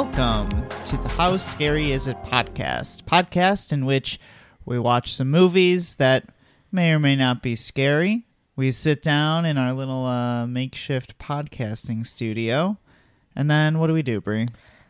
welcome to the How Scary Is It podcast. Podcast in which we watch some movies that may or may not be scary. We sit down in our little uh, makeshift podcasting studio, and then what do we do, Brie?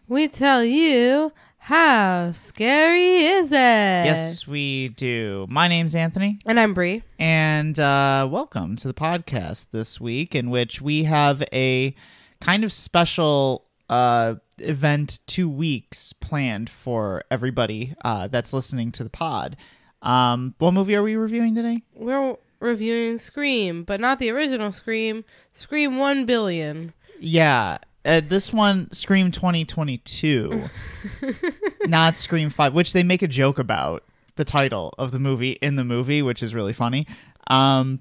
We tell you how scary is it? Yes, we do. My name's Anthony, And I'm Brie. and uh, welcome to the podcast this week, in which we have a kind of special uh, event, two weeks planned for everybody uh, that's listening to the pod. Um, what movie are we reviewing today? We're reviewing Scream, but not the original Scream. Scream 1 billion. Yeah, uh, this one, Scream 2022, not Scream 5, which they make a joke about the title of the movie in the movie, which is really funny. Um,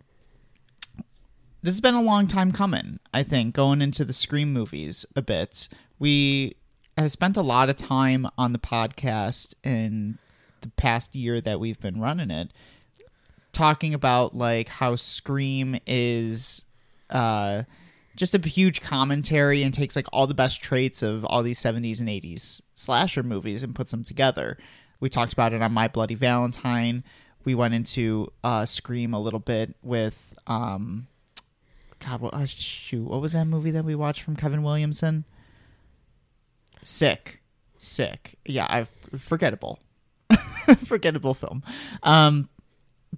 this has been a long time coming, I think, going into the Scream movies a bit. We have spent a lot of time on the podcast in the past year that we've been running it talking about like how Scream is uh just a huge commentary and takes like all the best traits of all these 70s and 80s slasher movies and puts them together. We talked about it on My Bloody Valentine. We went into uh Scream a little bit with um God, what uh, shoot, what was that movie that we watched from Kevin Williamson? Sick. Sick. Yeah, I've forgettable. forgettable film. Um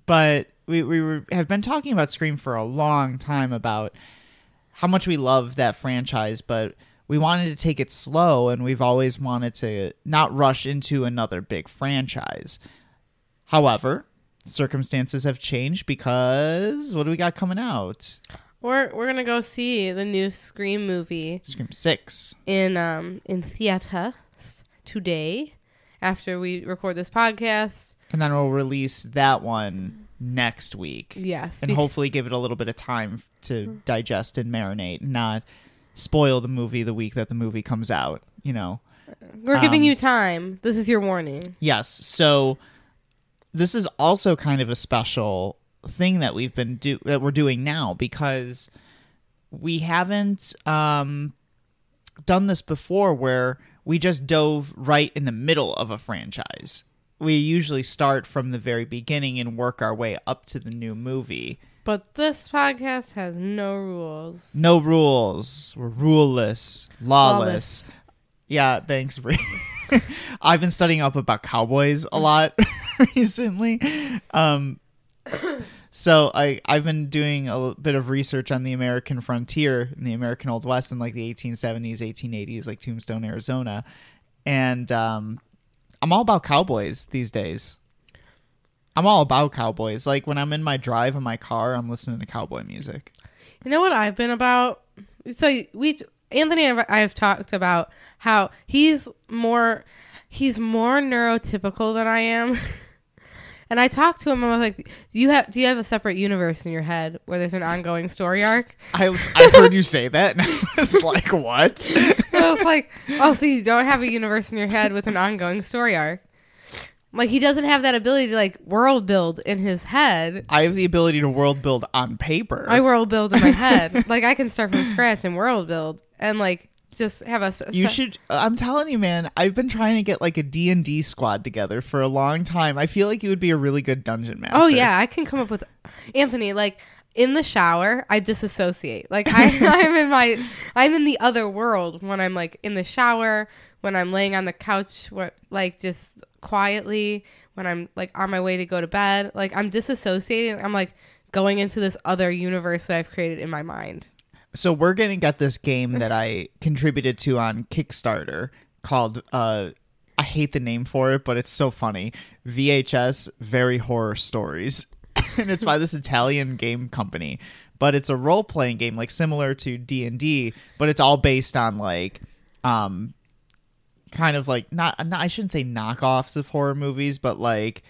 but we we were, have been talking about Scream for a long time about how much we love that franchise, but we wanted to take it slow, and we've always wanted to not rush into another big franchise. However, circumstances have changed because what do we got coming out? We're we're gonna go see the new Scream movie Scream Six. in um in theaters today after we record this podcast. And then we'll release that one next week. Yes. And bec- hopefully give it a little bit of time to digest and marinate, and not spoil the movie the week that the movie comes out, you know. we're giving um, you time. This is your warning. Yes. So this is also kind of a special thing that we've been do that we're doing now because we haven't um done this before where we just dove right in the middle of a franchise. We usually start from the very beginning and work our way up to the new movie. But this podcast has no rules. No rules. We're ruleless, lawless. Yeah, thanks, Brie. I've been studying up about cowboys a lot recently. Um, so I I've been doing a bit of research on the American frontier and the American Old West in like the 1870s, 1880s, like Tombstone, Arizona, and um, I'm all about cowboys these days. I'm all about cowboys. Like when I'm in my drive in my car, I'm listening to cowboy music. You know what I've been about? So we Anthony and I have talked about how he's more he's more neurotypical than I am. And I talked to him and I was like, "Do you have do you have a separate universe in your head where there's an ongoing story arc?" I, I heard you say that, and I was like, "What?" I was like, "Oh, so you don't have a universe in your head with an ongoing story arc?" Like he doesn't have that ability to like world build in his head. I have the ability to world build on paper. I world build in my head. like I can start from scratch and world build and like just have a. s- you should. I'm telling you, man. I've been trying to get like a D and D squad together for a long time. I feel like you would be a really good dungeon master. Oh yeah, I can come up with Anthony like in the shower. I disassociate. Like I, I'm in my I'm in the other world when I'm like in the shower, when I'm laying on the couch, what like just quietly, when I'm like on my way to go to bed. Like I'm disassociating. I'm like going into this other universe that I've created in my mind. So we're gonna get this game that I contributed to on Kickstarter called. uh I hate the name for it, but it's so funny. VHS Very Horror Stories. and it's by this Italian game company. But it's a role playing game, like similar to D and D, but it's all based on like um kind of like not, not I shouldn't say knockoffs of horror movies, but like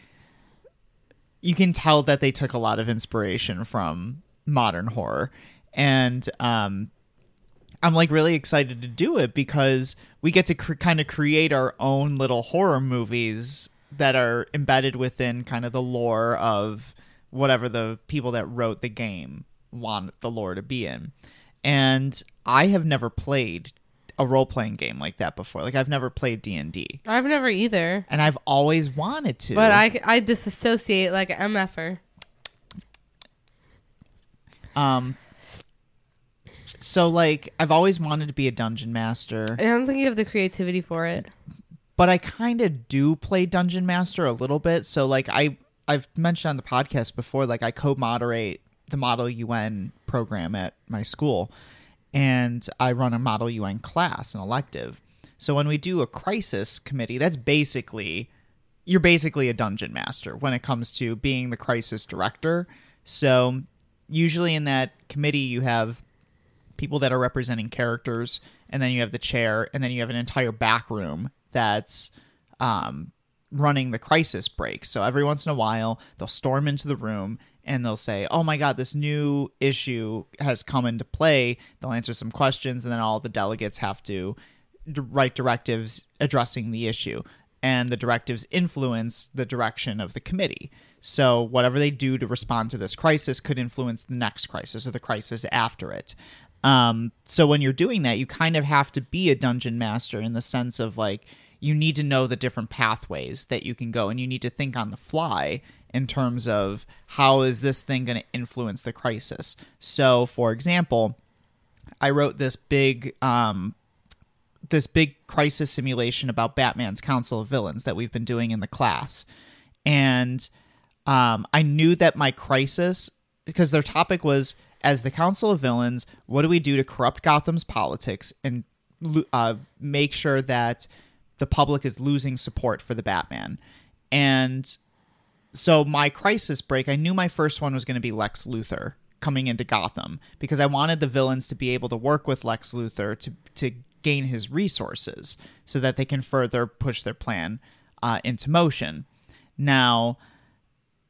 you can tell that they took a lot of inspiration from modern horror. And um I'm like really excited to do it because we get to cr- kind of create our own little horror movies that are embedded within kind of the lore of whatever the people that wrote the game want the lore to be in. And I have never played a role playing game like that before. Like I've never played D and D, I've never either. and I've always wanted to. But I, I disassociate like an MFer. um. So like I've always wanted to be a dungeon master, I don't think you have the creativity for it. but I kind of do play dungeon master a little bit. So like I I've mentioned on the podcast before, like I co-moderate the Model UN program at my school, and I run a Model UN class, an elective. So when we do a crisis committee, that's basically you're basically a dungeon master when it comes to being the crisis director. So usually in that committee you have people that are representing characters, and then you have the chair, and then you have an entire back room that's um, running the crisis break. So every once in a while, they'll storm into the room and they'll say, "Oh my God, this new issue has come into play." They'll answer some questions, and then all the delegates have to write directives addressing the issue. And the directives influence the direction of the committee. So, whatever they do to respond to this crisis could influence the next crisis or the crisis after it. Um, so when you're doing that, you kind of have to be a dungeon master in the sense of like you need to know the different pathways that you can go, and you need to think on the fly in terms of how is this thing going to influence the crisis. So, for example, I wrote this big um, this big crisis simulation about Batman's Council of Villains that we've been doing in the class, and um, I knew that my crisis because their topic was as the Council of Villains, what do we do to corrupt Gotham's politics and uh, make sure that the public is losing support for the Batman? And so my crisis break, I knew my first one was going to be Lex Luthor coming into Gotham because I wanted the villains to be able to work with Lex Luthor to to gain his resources so that they can further push their plan uh, into motion. Now,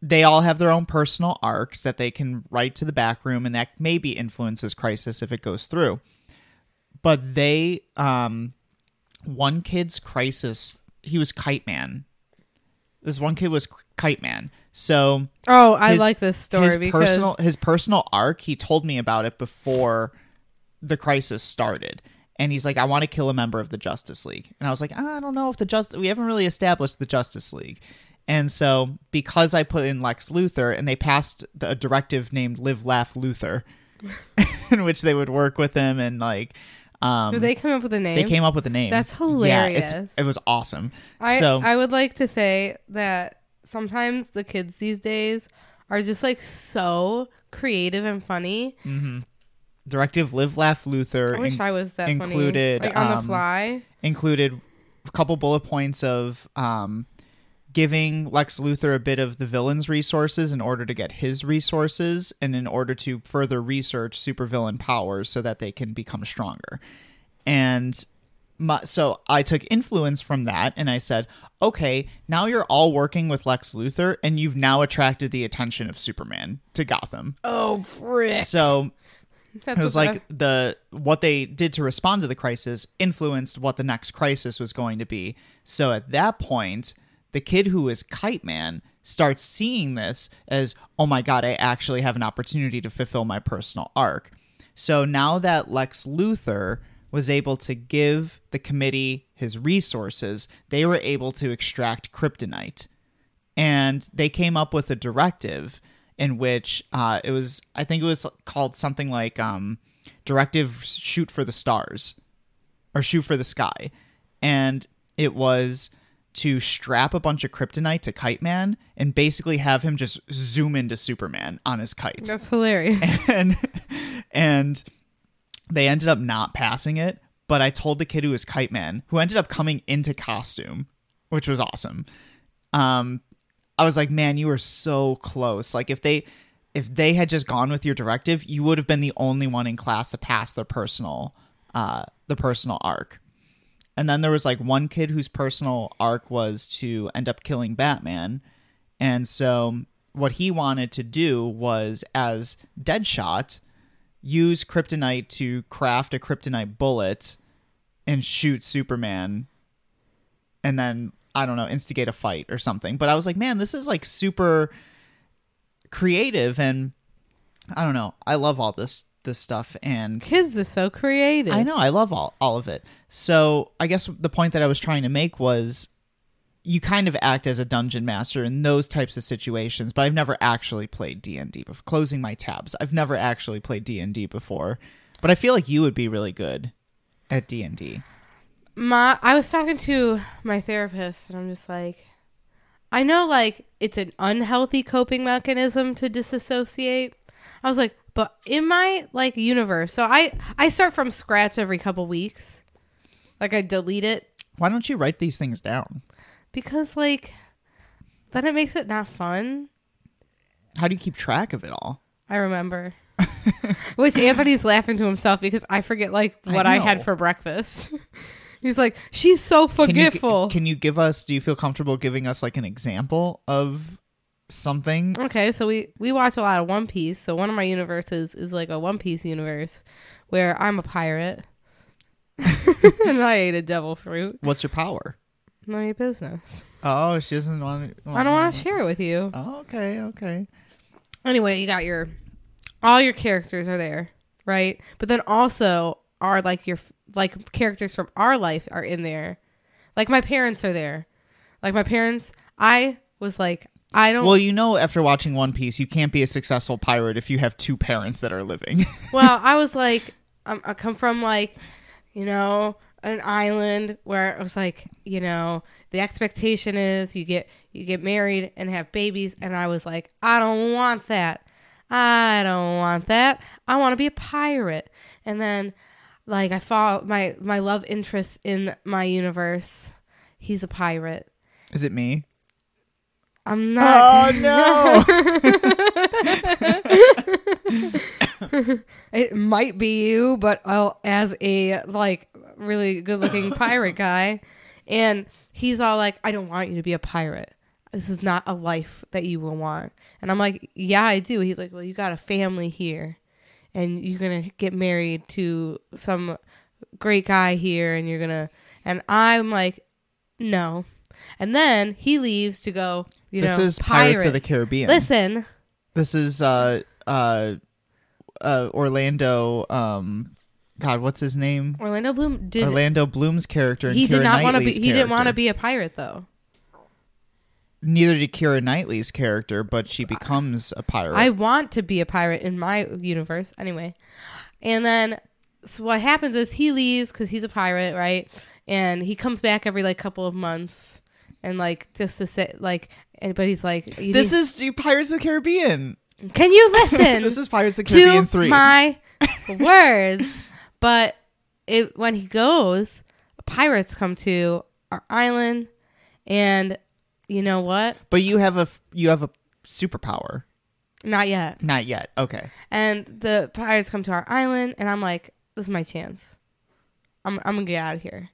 they all have their own personal arcs that they can write to the back room, and that maybe influences Crisis if it goes through. But they, um, one kid's Crisis, he was Kite Man. This one kid was Kite Man. So Oh, I His- like this story his because personal his personal arc, he told me about it before the crisis started. And he's like, I want to kill a member of the Justice League. And I was like, I don't know if the just we haven't really established the Justice League. And so because I put in Lex Luthor and they passed a directive named Live Laugh Luthor in which they would work with him and like um did they come up with a name? they came up with a name. That's hilarious. Yeah, it was awesome. I so I would like to say that sometimes the kids these days are just like so creative and funny. directive Live Laugh Luthor I wish in- I was that included. Like on um, the fly. included a couple bullet points of um, giving Lex Luthor a bit of the villain's resources in order to get his resources and in order to further research supervillain powers so that they can become stronger. And my, so I took influence from that and I said, okay, now you're all working with Lex Luthor and you've now attracted the attention of Superman to Gotham. Oh, frick. So That's it was like the what they did to respond to the crisis influenced what the next crisis was going to be. So at that point, the kid who is Kite Man starts seeing this as, oh my god, I actually have an opportunity to fulfill my personal arc. So now that Lex Luthor was able to give the committee his resources, they were able to extract kryptonite and they came up with a directive in which uh, it was i think it was called something like um, directive shoot for the stars or shoot for the sky and it was to strap a bunch of kryptonite to kite man and basically have him just zoom into superman on his kite. That's hilarious. and and they ended up not passing it but i told the kid who was kite man who ended up coming into costume which was awesome um i was like man you were so close. Like if they if they had just gone with your directive you would have been the only one in class to pass their personal uh the personal arc and then there was like one kid whose personal arc was to end up killing batman. And so what he wanted to do was as deadshot use kryptonite to craft a kryptonite bullet and shoot superman and then i don't know instigate a fight or something. But i was like man this is like super creative and i don't know i love all this this stuff and Kids are so creative. I know I love all all of it. So I guess the point that I was trying to make was you kind of act as a dungeon master in those types of situations, but I've never actually played D and D. Before closing my tabs, I've never actually played D and D before, but I feel like you would be really good at D and D. my I was talking to my therapist and I'm just like I know like it's an unhealthy coping mechanism to disassociate. I was like, but in my like universe, so I I start from scratch every couple weeks. Like I delete it Why don't you write these things down? because like then it makes it not fun. How do you keep track of it all? I remember. Which Anthony's laughing to himself because I forget like I what I, had for breakfast. He's like, she's so Can you, forgetful. can you give us? Do you feel comfortable giving us like an example of something? Okay, so we we watch a lot of One Piece. So one of my universes is like a One Piece universe where I'm a pirate and I ate a devil fruit. What's your power? None of your business. Oh, she doesn't want. I don't want to share it with you. Oh, okay, okay. Anyway, you got your all your characters are there, right? But then also are like your like characters from our life are in there. Like my parents are there. Like my parents, I was like, I don't. Well, you know, after watching One Piece, you can't be a successful pirate if you have two parents that are living. well, I was like, um, I come from like, you know, an island where it was like, you know, the expectation is you get you get married and have babies, and I was like, I don't want that. I don't want that. I want to be a pirate. And then, like, I follow my my love interest in my universe. He's a pirate. Is it me? I'm not. Oh no! It might be you, but I'll, as a like really good looking pirate guy, and he's all like, "I don't want you to be a pirate. This is not a life that you will want." And I'm like, "Yeah, I do." He's like, "Well, you got a family here, and you're gonna get married to some great guy here, and you're gonna." And I'm like, "No." And then he leaves to go. You this know, is pirate. Pirates of the Caribbean. Listen, This is uh uh uh Orlando. Um, God, what's his name? Orlando Bloom did Orlando Bloom's character. He did Keira not want to be he didn't want to be a pirate though Neither did Keira Knightley's character, but she becomes a pirate. i want to be a pirate in my universe anyway and then so what happens is he leaves because he's a pirate right and he comes back every like couple of months and like just to say like and but he's like this need- is Pirates of the Caribbean. can you listen this is Pirates of the Caribbean to three. my words but it when he goes pirates come to our island and you know what but you have a you have a superpower. not yet Not yet. Okay. And the pirates come to our island, and I'm like, this is my chance. I'm I'm gonna get out of here.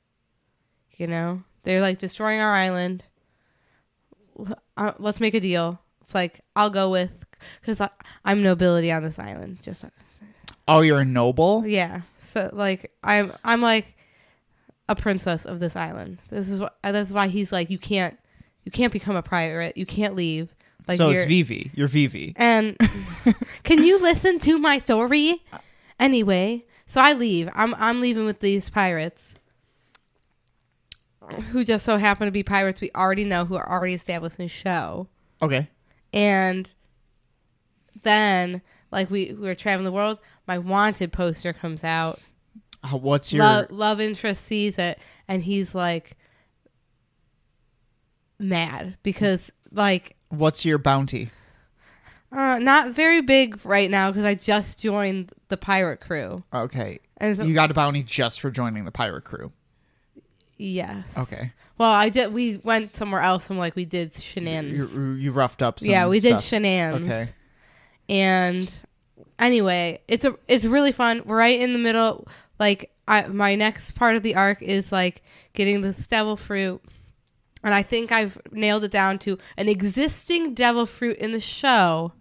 You know, they're like destroying our island. Uh, let's make a deal. It's like I'll go with because I'm nobility on this island. Just Oh, you're a noble. yeah. So like I'm I'm like a princess of this island. This is what that's why he's like you can't you can't become a pirate. You can't leave. Like so it's Vivi. You're Vivi. and can you listen to my story? Anyway, so I leave. I'm I'm leaving with these pirates. Who just so happen to be pirates we already know who are already established in the show. Okay. And then like we, we were traveling the world, my wanted poster comes out. Uh, What's your Love, love interest sees it and he's like mad because like What's your bounty? Uh, not very big right now because I just joined the pirate crew. Okay. And so, You got a bounty just for joining the pirate crew. Yes. Okay. Well, I did. We went somewhere else and like we did shenanigans. You, you roughed up some yeah, we did stuff. shenanigans. Okay. And anyway, it's a it's really fun. We're right in the middle. Like I, my next part of the arc is like getting this devil fruit. And I think I've nailed it down to an existing devil fruit in the show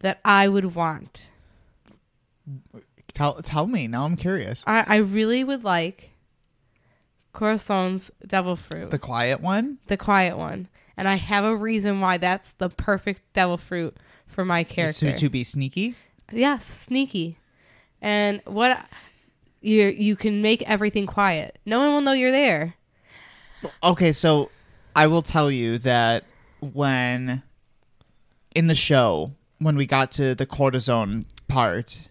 that I would want. Tell tell me. Now I'm curious. I, I really would like Corazon's devil fruit, The quiet one? The quiet one, and I have a reason why that's the perfect devil fruit for my character. To, to be sneaky? yes, sneaky, And what you you can make everything quiet. No one will know you're there. Okay, so I will tell you that when in the show, when we got to the Corazon part,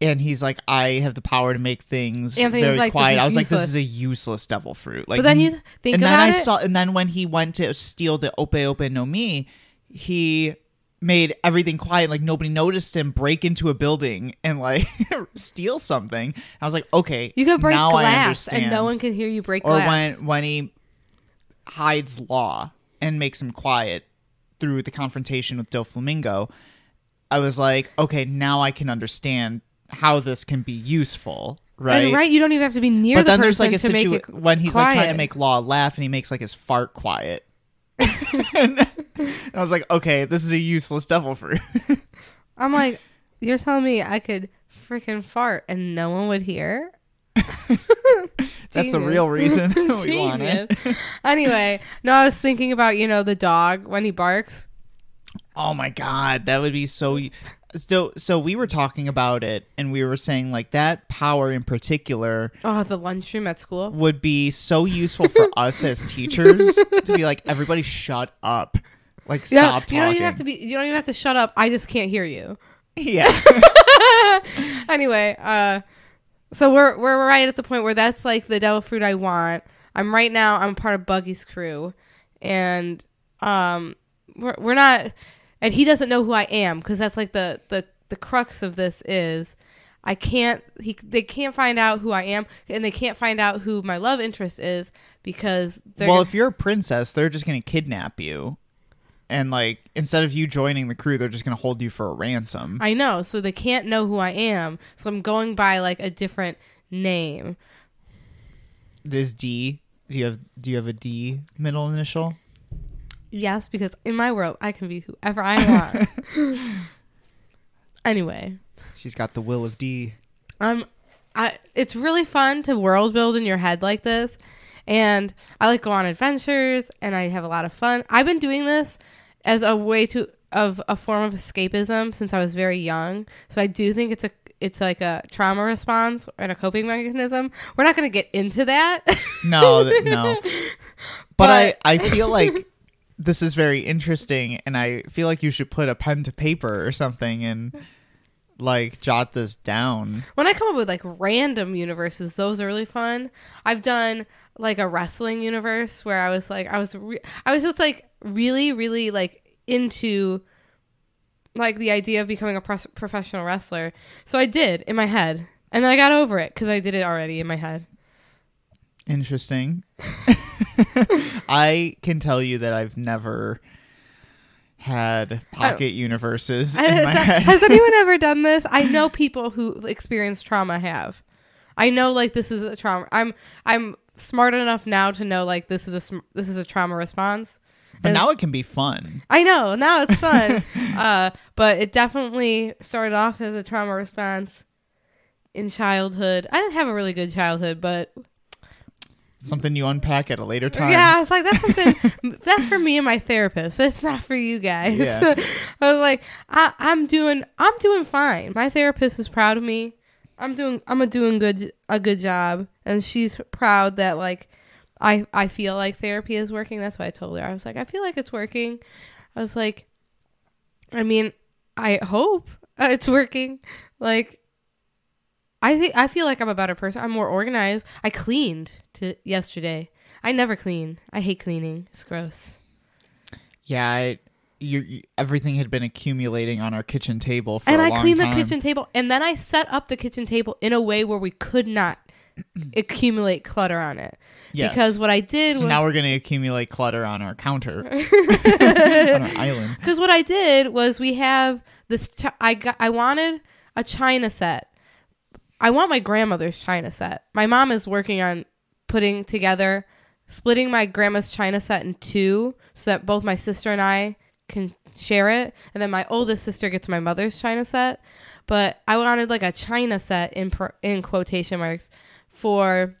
and he's like, I have the power to make things Anthony was very like, quiet. I was like, this is a useless devil fruit. Like, But then you think and then about I it. saw, and then when he went to steal the Ope Ope no Mi, he made everything quiet, like nobody noticed him break into a building and like steal something. I was like, okay, you could break glass and no one can hear you break Or glass. when when he hides law and makes him quiet through the confrontation with Doflamingo, I was like, okay, now I can understand how this can be useful, right? And right, you don't even have to be near but the then there's person like a situation it when he's like trying to make Law laugh and he makes like his fart quiet. and I was like, okay, this is a useless devil fruit. I'm like, you're telling me I could freaking fart and no one would hear? That's the real reason we want it. Anyway, no, I was thinking about you know the dog when he barks. Oh my god, that would be so. So, so we were talking about it, and we were saying like that power in particular Oh, the lunchroom at school. would be so useful for us as teachers to be like, everybody, shut up, like Yeah, stop talking. you don't even have to be. You don't even have to shut up. I just can't hear you. Yeah, anyway, uh, so we're we're right at the point where that's like the devil fruit I want. I'm right now. I'm part of Buggy's crew, and um, we're we're not, and he doesn't know who I am because that's like the the the crux of this is. I can't. He they can't find out who I am, and they can't find out who my love interest is because they're well, gonna- if you're a princess, they're just gonna kidnap you, and like instead of you joining the crew, they're just gonna hold you for a ransom. I know, so they can't know who I am. So I'm going by like a different name. Is D? Do you have Do you have a D middle initial? Yes, because in my world, I can be whoever I want. anyway, She's got the will of D. um, I it's really fun to world build in your head like this, and I like go on adventures, and I have a lot of fun. I've been doing this as a way to of a form of escapism since I was very young. So I do think it's a it's like a trauma response and a coping mechanism. We're not going to get into that. No, th- no. But, I, I feel like this is very interesting, and I feel like you should put a pen to paper or something and like jot this down. when I come up with like random universes, those are really fun. I've done like a wrestling universe where I was like, I was, re- I was just like really, really like into like the idea of becoming a pros- professional wrestler. So I did in my head, and then I got over it because I did it already in my head. Interesting. I can tell you that I've never had pocket universes in Has, my that- head. has anyone ever done this? I know people who experience trauma have. I know like this is a trauma. I'm I'm smart enough now to know like this is a sm- this is a trauma response. but now it can be fun. I know now it's fun, uh, but it definitely started off as a trauma response in childhood. I didn't have a really good childhood, but Something you unpack at a later time. yeah, I was like, that's something that's for me and my therapist. It's not for you guys. Yeah. I was like, I, I'm doing I'm doing fine. My therapist is proud of me. I'm doing I'm a doing good a good job, and she's proud that like I I feel like therapy is working. That's why I told her. I was like, I feel like it's working. I was like, I mean, I hope uh, it's working. Like, I think I feel like I'm a better person. I'm more organized. I cleaned to yesterday. I never clean. I hate cleaning. It's gross. Yeah, I, you, you- everything had been accumulating on our kitchen table for and I cleaned time. the kitchen table, and then I set up the kitchen table in a way where we could not accumulate clutter on it. Yes. Because what I did so was now we're going to accumulate clutter on our counter on our island. Because what I did was we have this. Ch- I got. I wanted a china set. I want my grandmother's china set. My mom is working on putting together, splitting my grandma's china set in two, so that both my sister and I can share it, and then my oldest sister gets my mother's china set. But I wanted like a china set in in quotation marks for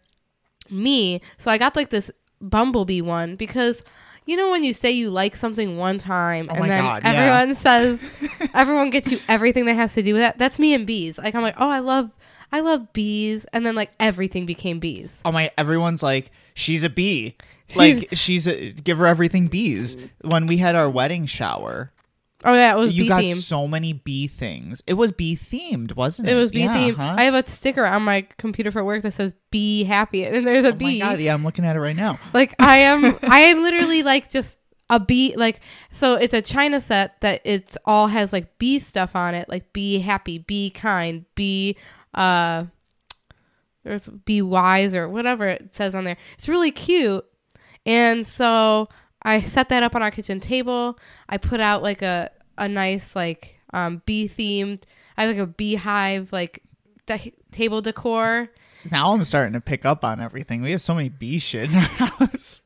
me. So I got like this bumblebee one because you know when you say you like something one time Oh and then God, yeah. everyone says everyone gets you everything that has to do with that. That's me and bees. Like I'm like, oh, I love I love bees, and then like everything became bees. Oh my! Everyone's like, she's a bee. Like she's a, give her everything bees. When we had our wedding shower, Oh yeah, it was you bee got themed. so many bee things. It was bee themed, wasn't it? It was bee Yeah, themed. huh? I have a sticker on my computer for work that says "Be happy," and there's a oh my bee. god! Yeah, I'm looking at it right now. Like I am, I am literally like just a bee. Like so, it's a China set that it's all has like bee stuff on it, like be happy, be kind, be uh, there's be wise or whatever it says on there. It's really cute, and so I set that up on our kitchen table. I put out like a a nice like um bee themed. I have like a beehive like de- table decor. Now I'm starting to pick up on everything. We have so many bee shit in our house.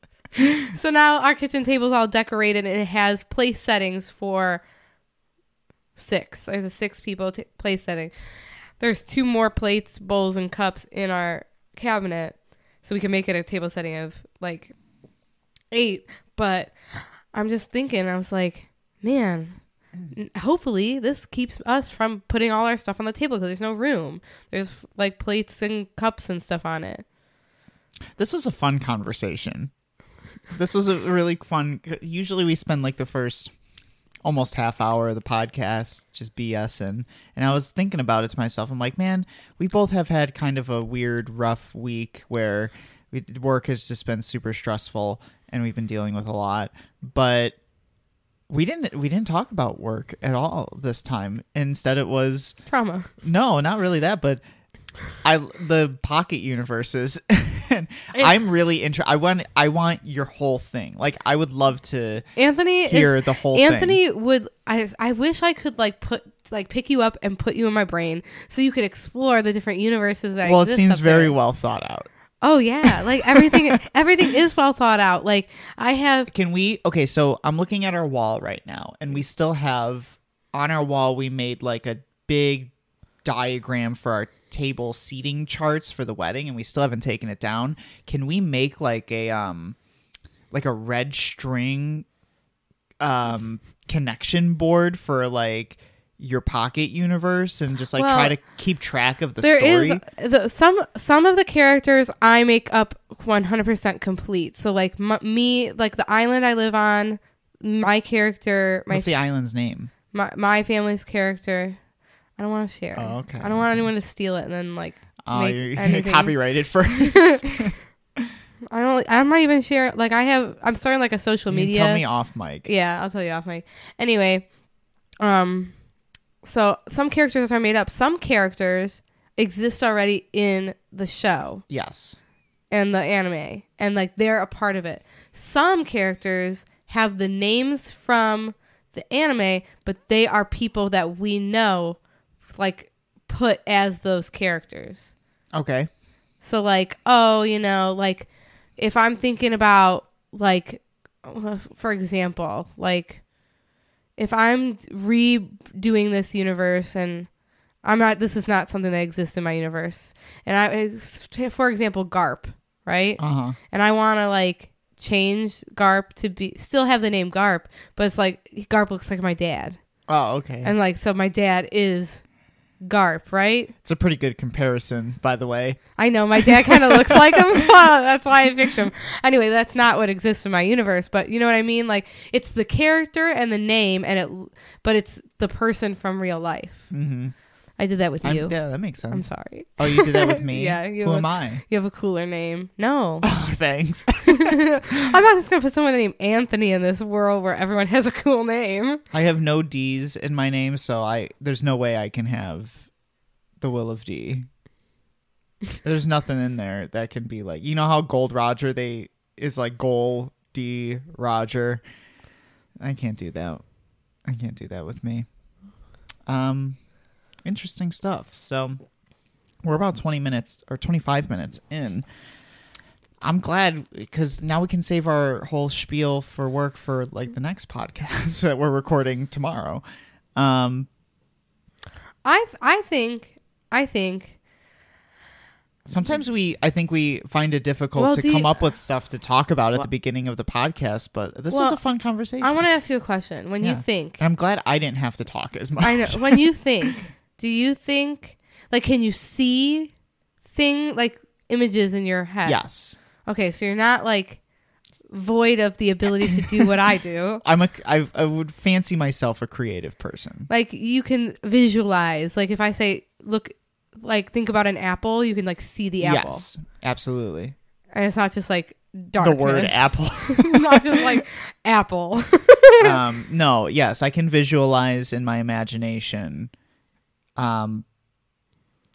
So now our kitchen table's all decorated and it has place settings for six. There's a six people t- place setting. There's two more plates, bowls, and cups in our cabinet, so we can make it a table setting of like eight. But I'm just thinking, I was like, man, hopefully this keeps us from putting all our stuff on the table because there's no room. There's like plates and cups and stuff on it. This was a fun conversation. This was a really fun. Usually we spend like the first almost half hour of the podcast just BSing. And I was thinking about it to myself. I'm like, man, we both have had kind of a weird, rough week where we, work has just been super stressful and we've been dealing with a lot. But we didn't we didn't talk about work at all this time. Instead, it was Trauma. no, not really that, but I the pocket universes. and I'm really interested. I want I want your whole thing. Like I would love to Anthony hear is the whole Anthony thing. would I I wish I could like put like pick you up and put you in my brain so you could explore the different universes that Well, it seems very there. well thought out. Oh yeah, like everything everything is well thought out. Like I have Can we? Okay, so I'm looking at our wall right now, and we still have on our wall. We made like a big diagram for our table seating charts for the wedding, and we still haven't taken it down. Can we make like a um, like a red string, um, connection board for like your pocket universe, and just like try to keep track of the there story? is the, some some of the characters I make up 100% complete. So like m- me like the island I live on, my character, my What's the island's name? my, my family's character. I don't want to share. Oh, okay. I don't want anyone to steal it and then like Oh, make you're gonna copyright it first. I don't. I'm not even sharing. Like I have. I'm starting like a social You media. Tell me off, mic. Yeah, I'll tell you off mic. Anyway, um, so some characters are made up. Some characters exist already in the show Yes. and the anime, and like they're a part of it. Some characters have the names from the anime, but they are people that we know, like put as those characters. Okay. So like, oh, you know, like if I'm thinking about like for example, like if I'm redoing this universe and I'm not this is not something that exists in my universe. And I for example, Garp, right? Uh huh. And I want to like change Garp to be still have the name Garp, but it's like Garp looks like my dad. Oh, okay. And like so my dad is Garp, right? it's a pretty good comparison, by the way. I know my dad kind of looks like him, so that's why I picked him. Anyway, that's not what exists in my universe, but you know what I mean. Like it's the character and the name, and it, but it's the person from real life. Mm-hmm. I did that with I'm, you. yeah, that makes sense. I'm sorry. Oh, you did that with me. Yeah, you Who have- am I? You have a cooler name. No, Oh, thanks. I'm not just gonna put someone named Anthony in this world where everyone has a cool name. I have no D's in my name, so I there's no way I can have the Will of D. There's nothing in there that can be like you know how Gold Roger they is like Gold D Roger. I can't do that. I can't do that with me. Um, interesting stuff. So we're about 20 minutes or 25 minutes in. I'm glad because now we can save our whole spiel for work for like the next podcast that we're recording tomorrow. Um, I I think I think Sometimes we, I think we find it difficult Well, to do you- come up with stuff to talk about at the beginning of the podcast, but this was a fun conversation. I want to ask you a question. When Yeah. you think, I'm glad I didn't have to talk as much. I know, when you think, do you think, like, can you see thing, like, images in your head? yes. Okay, so you're not, like, void of the ability to do what I do. I'm a, I, I would fancy myself a creative person. Like, you can visualize. Like, if I say, look, like, think about an apple, you can, like, see the apple. Yes, absolutely. And it's not just, like, darkness. The word apple. not just, like, apple. um, no, yes, I can visualize in my imagination. Um,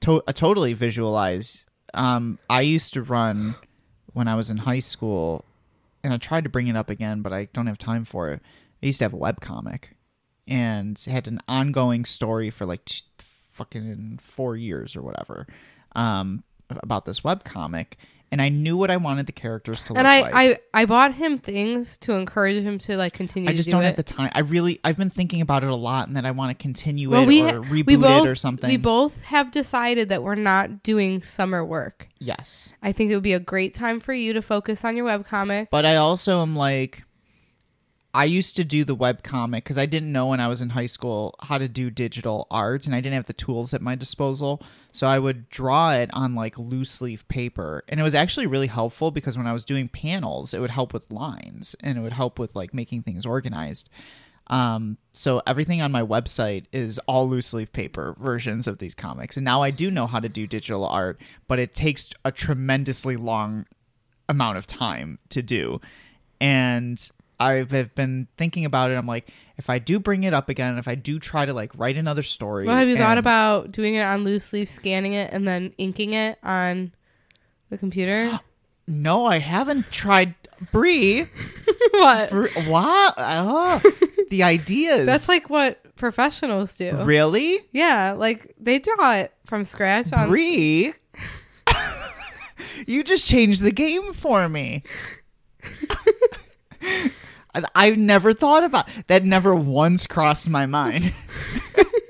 to- uh, totally visualize. Um, I used to run when I was in high school, and I tried to bring it up again, but I don't have time for it. I used to have a web comic, and had an ongoing story for like t- fucking four years or whatever, um, about this web comic. And I knew what I wanted the characters to look and I, like. I, I bought him things to encourage him to, like, continue I just do don't it. have the time. I really, I've been thinking about it a lot, and that I want to continue Well, it we or reboot we both, it or something. We both have decided that we're not doing summer work. yes, I think it would be a great time for you to focus on your webcomic. but I also am like, I used to do the web comic because I didn't know when I was in high school how to do digital art, and I didn't have the tools at my disposal. So I would draw it on like loose leaf paper, and it was actually really helpful because when I was doing panels, it would help with lines and it would help with like making things organized. Um, so everything on my website is all loose leaf paper versions of these comics. And now I do know how to do digital art, but it takes a tremendously long amount of time to do. And I've been thinking about it. I'm like, if I do bring it up again, if I do try to like write another story. Well, have you thought about doing it on loose leaf, scanning it, and then inking it on the computer? No, I haven't tried. Brie, what? Brie what? Oh, the ideas. That's like what professionals do. really, Yeah, like they draw it from scratch on. Brie. you just changed the game for me. I've never thought about that. Never once crossed my mind.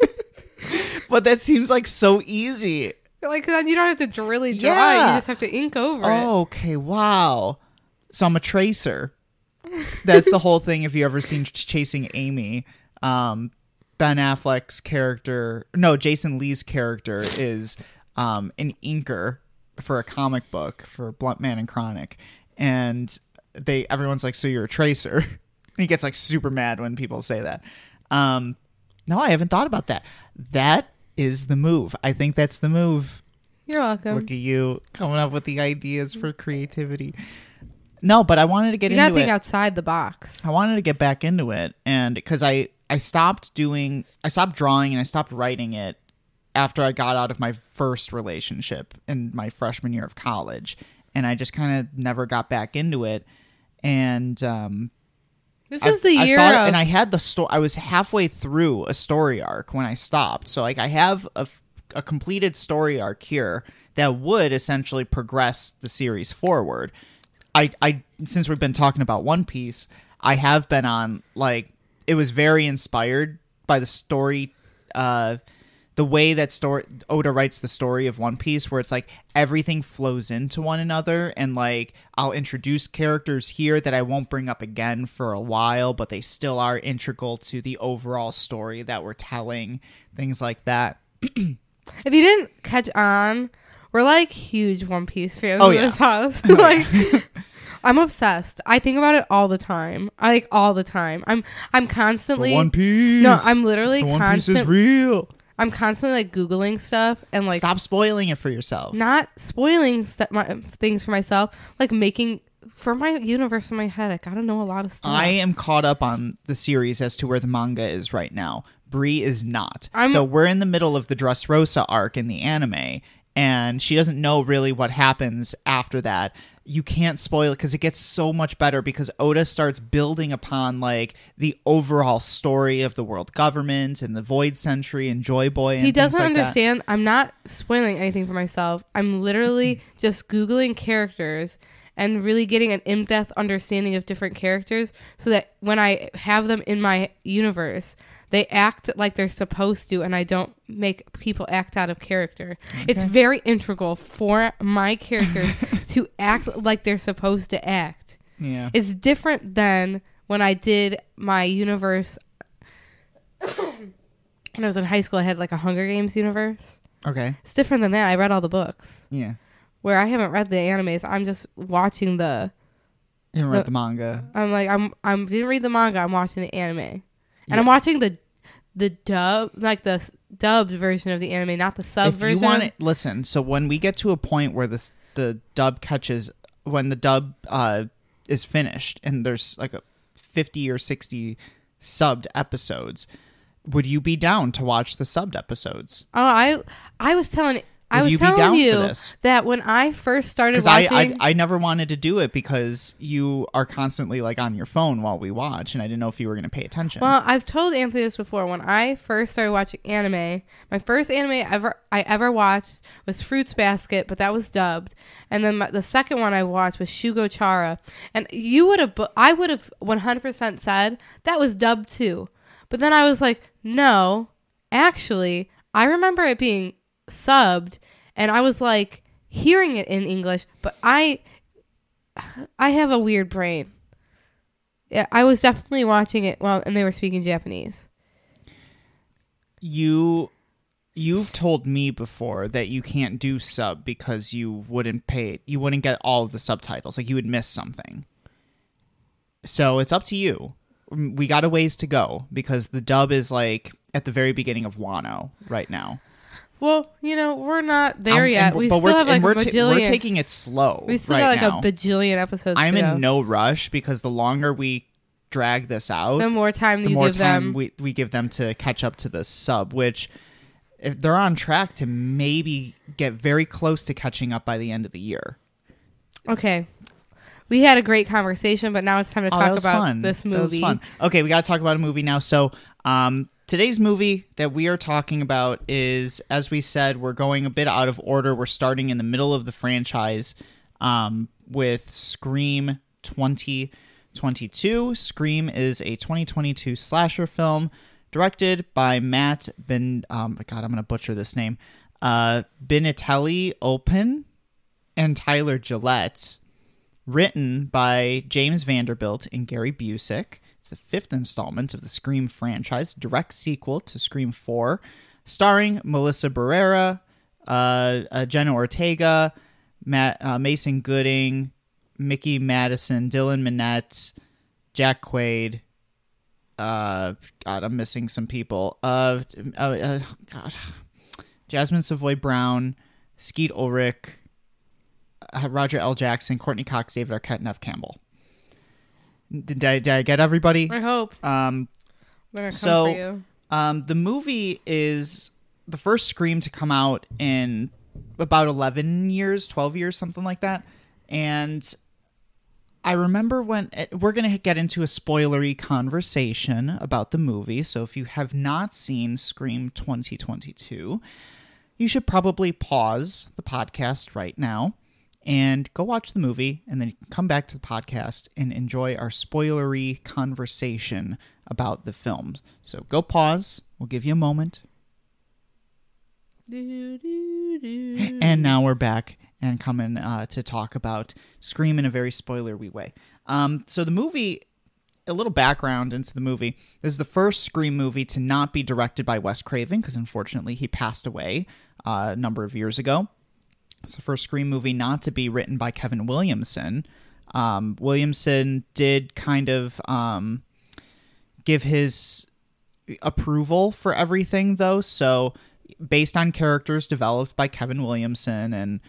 but that seems like so easy. Like then you don't have to really draw. it, Yeah. You just have to ink over it. Oh, okay. Wow. So I'm a tracer. That's the whole thing. If you ever seen Ch- Chasing Amy, um, Ben Affleck's character, no, Jason Lee's character is um, an inker for a comic book for Blunt Man and Chronic, and they everyone's like, "So you're a tracer?" And he gets like super mad when people say that. Um, no, I haven't thought about that. That is the move. I think that's the move. You're welcome. Look at you coming up with the ideas for creativity. No, but I wanted to get you gotta into think it. outside the box. I wanted to get back into it, and because I I stopped doing, I stopped drawing, and I stopped writing it after I got out of my first relationship in my freshman year of college, and I just kind of never got back into it. And um, This I- is the I year thought- of. and I had the story. I was halfway through a story arc when I stopped. So like I have a, a completed story arc here that would essentially progress the series forward. I I since we've been talking about One Piece, I have been on like it was very inspired by the story uh the way that story Oda writes the story of One Piece, where it's like everything flows into one another, and like I'll introduce characters here that I won't bring up again for a while, but they still are integral to the overall story that we're telling, things like that. if you didn't catch on, we're like huge One Piece fans Oh, in yeah. this house. Oh, like, I'm obsessed. I think about it all the time. I like all the time. I'm I'm constantly One Piece. no. I'm literally The One Piece is real. I'm constantly like googling stuff and like Stop spoiling it for yourself. not spoiling st- my, things for myself. Like making for my universe in my head. I gotta know a lot of stuff. I am caught up on the series as to where the manga is right now. Brie is not. I'm- so we're in the middle of the Dressrosa arc in the anime, and she doesn't know really what happens after that. You can't spoil it because it gets so much better because Oda starts building upon like the overall story of the world government and the Void Century and Joy Boy. And he doesn't like that. understand. I'm not spoiling anything for myself. I'm literally just googling characters and really getting an in-depth understanding of different characters so that when I have them in my universe, they act like they're supposed to and I don't make people act out of character. It's very integral for my characters to act like they're supposed to act. Yeah. It's different than when I did my universe when I was in high school I had like a Hunger Games universe. Okay. It's different than that. I read all the books. Yeah. Where I haven't read the animes, I'm just watching the You haven't read The- the manga. I'm like I'm I'm didn't read the manga. I'm watching the anime, and Yeah. I'm watching the the dub like the dubbed version of the anime, not the sub if version. you want it, listen. So when we get to a point where the the dub catches, when the dub uh, is finished, and there's like a fifty or sixty subbed episodes, would you be down to watch the subbed episodes? Oh, I I was telling I was you be telling you this? that when I first started Because I, watching. I I never wanted to do it because you are constantly like on your phone while we watch, and I didn't know if you were going to pay attention. well, I've told Anthony this before. When I first started watching anime, my first anime ever I ever watched was Fruits Basket, but that was dubbed. And then my, the second one I watched was Shugo Chara, and you would have, I would have 100% said that was dubbed too. But then I was like, no, actually, I remember it being subbed, and I was like hearing it in English, but I, I have a weird brain. Yeah, I was definitely watching it while and they were speaking Japanese. you you've told me before that you can't do sub because you wouldn't pay you wouldn't get all of the subtitles like you would miss something so it's up to you Mm, we got a ways to go because the dub is like at the very beginning of wano right now Well, you know, we're not there Um, yet. and- we but still we're, have like we're, ta- bajillion. we're taking it slow we still right got like now. a bajillion episodes. i'm to go. in no rush because the longer we drag this out The more time the more time them, we, we give them to catch up to the sub, which if they're on track to maybe get very close to catching up by the end of the year. okay. We had a great conversation, but now it's time to Oh, talk was about fun. this movie. fun. Okay, we got to talk about a movie now. So, um, today's movie that we are talking about is, as we said, we're going a bit out of order. We're starting in the middle of the franchise um, with Scream 2022. Scream is a 2022 slasher film directed by Matt Ben. Um, God, I'm going to butcher this name. Uh, Open and Tyler Gillett written by James Vanderbilt and Gary Busick. It's the fifth installment of the Scream franchise, direct sequel to Scream 4, starring Melissa Barrera, uh, uh, Jenna Ortega, Matt, uh, Mason Gooding, Mikey Madison, Dylan Minnette, Jack Quaid. Uh, God, I'm missing some people. Uh, uh, God, Jasmine Savoy Brown, Skeet Ulrich, Roger L. Jackson, Courteney Cox, David Arquette, Neve Campbell. Did I, did I get everybody? I hope Um, they're gonna come So- for you. um, the movie is the first Scream to come out in about 11 years, 12 years, something like that. And I remember when it, we're going to get into a spoilery conversation about the movie. So if you have not seen Scream 2022, you should probably pause the podcast right now and go watch the movie and then come back to the podcast and enjoy our spoilery conversation about the film. So go pause. We'll give you a moment. Do, do, do. And now we're back and coming uh, to talk about Scream in a very spoilery way. Um, so the movie, a little background into the movie. This is the first Scream movie to not be directed by Wes Craven because unfortunately he passed away uh, a number of years ago. The first Scream movie not to be written by Kevin Williamson. Um, Williamson did kind of um, give his approval for everything, though. So, based on characters developed by Kevin Williamson, and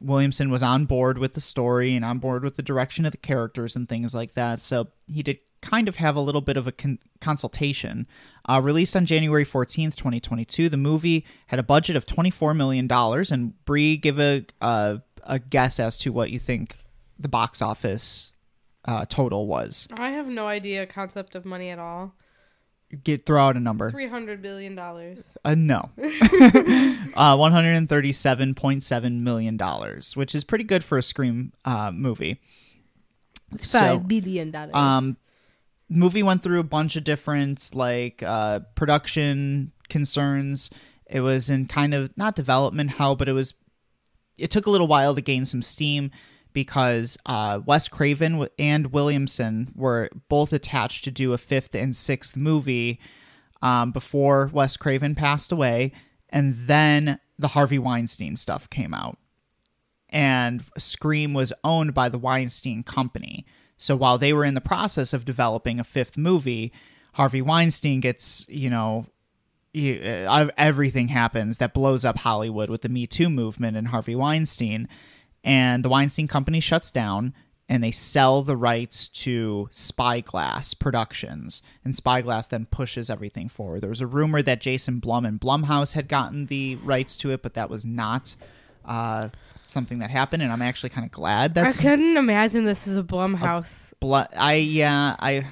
Williamson was on board with the story and on board with the direction of the characters and things like that. So, he did kind of have a little bit of a con- consultation. Uh, released on January 14th, 2022, the movie had a budget of $24 million. And Brie, give a, uh, a guess as to what you think the box office uh, total was. I have no idea concept of money at all. Get throw out a number. Three hundred billion dollars. Uh, no. uh, one hundred and thirty-seven point seven million dollars, which is pretty good for a Scream uh, movie. Five billion dollars. um, movie went through a bunch of different like uh, production concerns. It was in kind of not development hell, but it was. It took a little while to gain some steam because uh, Wes Craven and Williamson were both attached to do a fifth and sixth movie um, before Wes Craven passed away, and then the Harvey Weinstein stuff came out and Scream was owned by the Weinstein Company. So while they were in the process of developing a fifth movie, Harvey Weinstein gets, you know, uh, everything happens that blows up Hollywood with the Me Too movement and Harvey Weinstein. And the Weinstein Company shuts down and they sell the rights to Spyglass Productions. And Spyglass then pushes everything forward. There was a rumor that Jason Blum and Blumhouse had gotten the rights to it, but that was not uh, something that happened. And I'm actually kind of glad that's. I couldn't imagine this is a Blumhouse. Blu- I yeah I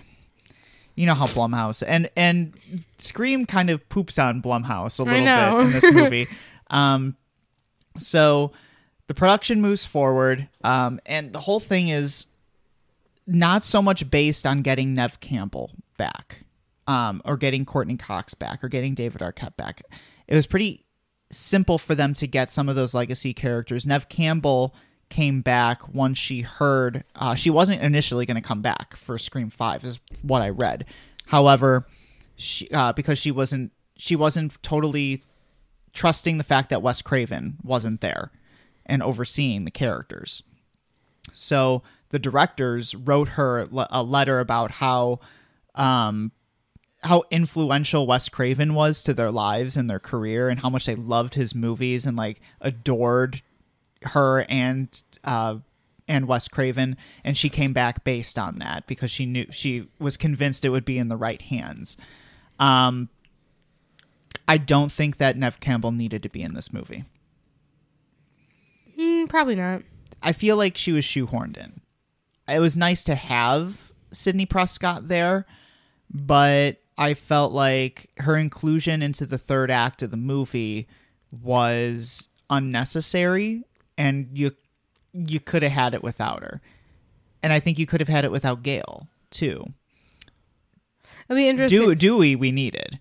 you know how Blumhouse and and Scream kind of poops on Blumhouse a little bit in this movie. um, so the production moves forward, um, and the whole thing is not so much based on getting Neve Campbell back, um, or getting Courteney Cox back, or getting David Arquette back. It was pretty simple for them to get some of those legacy characters. Neve Campbell came back once she heard uh, she wasn't initially going to come back for Scream Five, is what I read. However, she uh, because she wasn't she wasn't totally trusting the fact that Wes Craven wasn't there and overseeing the characters. So the directors wrote her a letter about how um, how influential Wes Craven was to their lives and their career, and how much they loved his movies and like adored her and uh, and Wes Craven. And she came back based on that because she knew she was convinced it would be in the right hands. Um, I don't think that Neve Campbell needed to be in this movie. Mm, probably not. I feel like she was shoehorned in. It was nice to have Sidney Prescott there, but I felt like her inclusion into the third act of the movie was unnecessary and you you could have had it without her. And I think you could have had it without Gail too. It'll be interesting. Dew- Dewey we needed.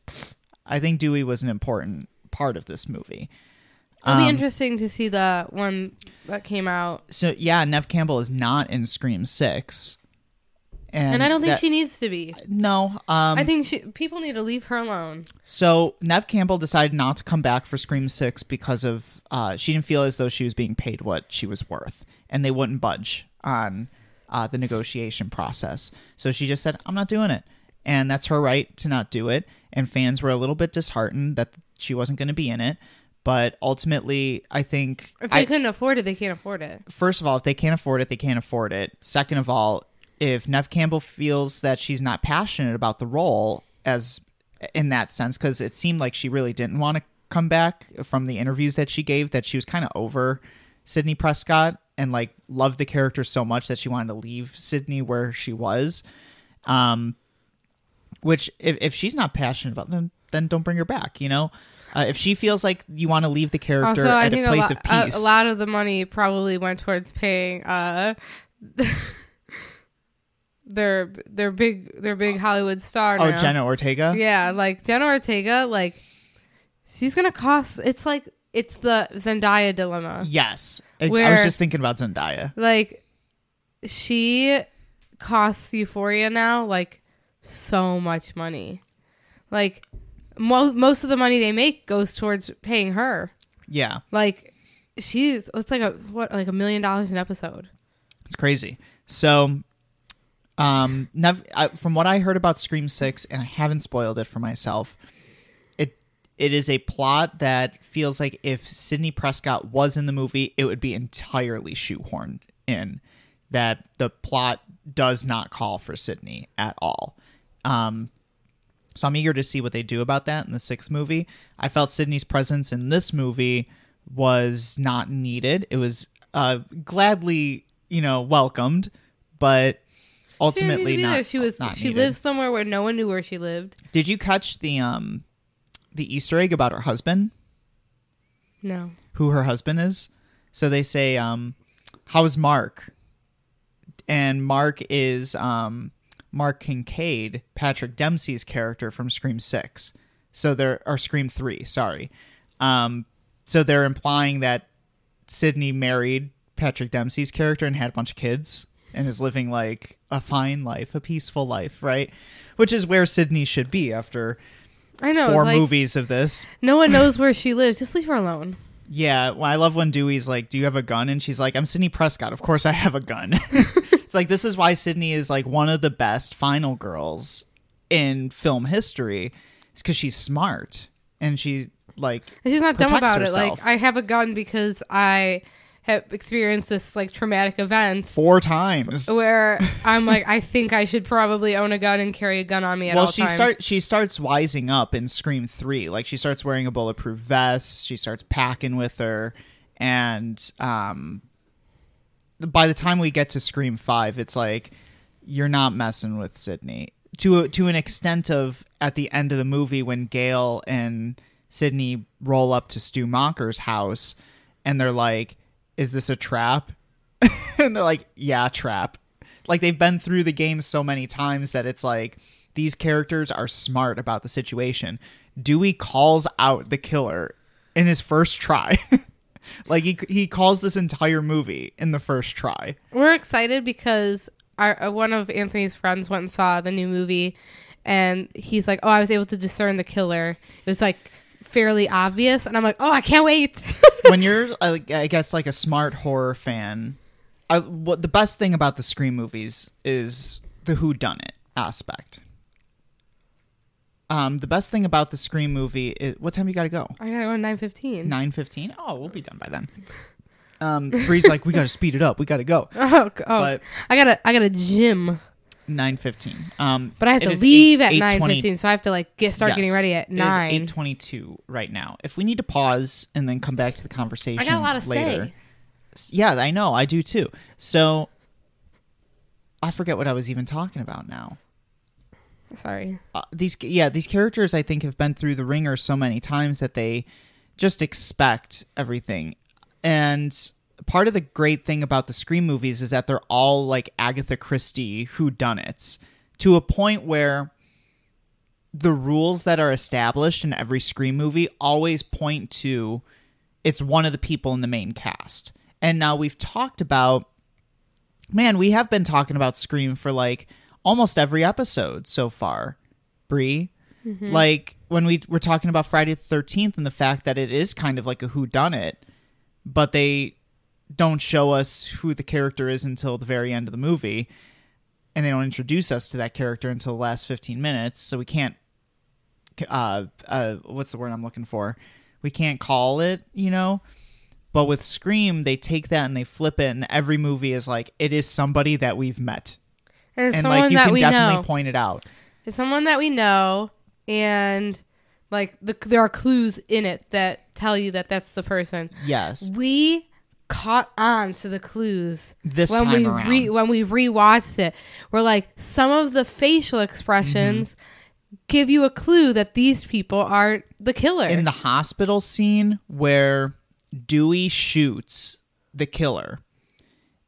I think Dewey was an important part of this movie. It'll be Um, interesting to see the one that came out, So yeah, Neve Campbell is not in Scream Six, and, and, I don't think that- she needs to be. No, um, I think she people need to leave her alone. so. Neve Campbell decided not to come back for Scream Six because of uh, she didn't feel as though she was being paid what she was worth, and they wouldn't budge on uh, the negotiation process. So she just said, "I'm not doing it," and that's her right to not do it. And fans were a little bit disheartened that she wasn't going to be in it. But ultimately, I think If they I- couldn't afford it, they can't afford it. first of all, if they can't afford it, they can't afford it. Second of all, if Neve Campbell feels that she's not passionate about the role as in that sense, because it seemed like she really didn't want to come back from the interviews that she gave, that she was kind of over Sidney Prescott and like loved the character so much that she wanted to leave Sidney where she was. Um, which if, if she's not passionate about them, then don't bring her back. You know, uh, if she feels like you want to leave the character Also, I at think a a, place lo- of a, peace, a lot of the money probably went towards paying uh their their big their big Hollywood star. oh now. Jenna Ortega, Yeah, like Jenna Ortega, like she's gonna cost. It's like it's the Zendaya dilemma. Yes. I, I was just thinking about Zendaya. Like she costs Euphoria now like so much money. Like mo- most of the money they make goes towards paying her. Yeah, Like she's it's like a what like a million dollars an episode. it's crazy. So, um, Neve, I, from what I heard about Scream Six, and I haven't spoiled it for myself, it it is a plot that feels like if Sidney Prescott was in the movie, it would be entirely shoehorned in. That the plot does not call for Sidney at all. Um, So I'm eager to see what they do about that in the sixth movie. I felt Sidney's presence in this movie was not needed. It was uh, gladly, you know, welcomed, but ultimately be not. there. She was. not she needed. lived somewhere where no one knew where she lived. Did you catch the um the Easter egg about her husband? No. Who her husband is? So they say, um, "How's Mark?" And Mark is um Mark Kincaid, Patrick Dempsey's character from Scream Six. So they're or Scream Three. Sorry. Um, so they're implying that Sidney married Patrick Dempsey's character and had a bunch of kids and is living like a fine life, a peaceful life, right? Which is where Sidney should be after I know. four like, movies of this. No one knows where she lives. Just leave her alone. Yeah, well, I love when Dewey's like, "Do you have a gun?" and she's like, "I'm Sidney Prescott. Of course I have a gun." it's like this is why Sidney is like one of the best final girls in film history. It's because she's smart and she like And she's not dumb about herself. it. Like I have a gun because I have experienced this like traumatic event four times. where I'm like, I think I should probably own a gun and carry a gun on me at well, all she start she starts wising up in Scream Three. Like she starts wearing a bulletproof vest. She starts packing with her, and um, by the time we get to Scream Five, it's like you're not messing with Sidney to a, to an extent of at the end of the movie when Gail and Sidney roll up to Stu Macher's house, and they're like, "Is this a trap?" and they're like, "Yeah, trap." Like they've been through the game so many times that it's like these characters are smart about the situation. Dewey calls out the killer in his first try. like he he calls this entire movie in the first try. We're excited because our uh, one of Anthony's friends went and saw the new movie, and he's like, "Oh, I was able to discern the killer." It was like fairly obvious, and I'm like, "Oh, I can't wait." when you're I guess like a smart horror fan, I, what the best thing about the Scream movies is the who done it aspect. Um, the best thing about the Scream movie is what time you got to go? I gotta go nine fifteen. Nine fifteen. Oh, we'll be done by then. Um, Brie's like, we got to speed it up. We got to go. Oh, oh. But I gotta, I got a gym, nine fifteen. Um, but I have to leave eight- at nine fifteen, so I have to like get start getting ready at nine. eight twenty two right now. If we need to pause and then come back to the conversation, I got a lot to later. say. Yeah, I know. I do too. So I forget what I was even talking about now. Sorry. Uh, these yeah, these characters I think have been through the ringer so many times that they just expect everything. And part of the great thing about the Scream movies is that they're all like Agatha Christie whodunits to a point where the rules that are established in every Scream movie always point to it's one of the people in the main cast. And now we've talked about man, we have been talking about Scream for like almost every episode so far. Brie, mm-hmm. like when we were talking about Friday the Thirteenth and the fact that it is kind of like a who done it, but they don't show us who the character is until the very end of the movie, and they don't introduce us to that character until the last fifteen minutes, so we can't. Uh, uh, what's the word I'm looking for? We can't call it, you know. But with Scream, they take that and they flip it, and every movie is like it is somebody that we've met, And and someone like you that can we definitely know. point it out. It's someone that we know, and like the, there are clues in it that tell you that that's the person. Yes, We caught on to the clues this when time we around. re when we rewatched it. We're like some of the facial expressions Mm-hmm. give you a clue that these people are the killer. in the hospital scene where Dewey shoots the killer,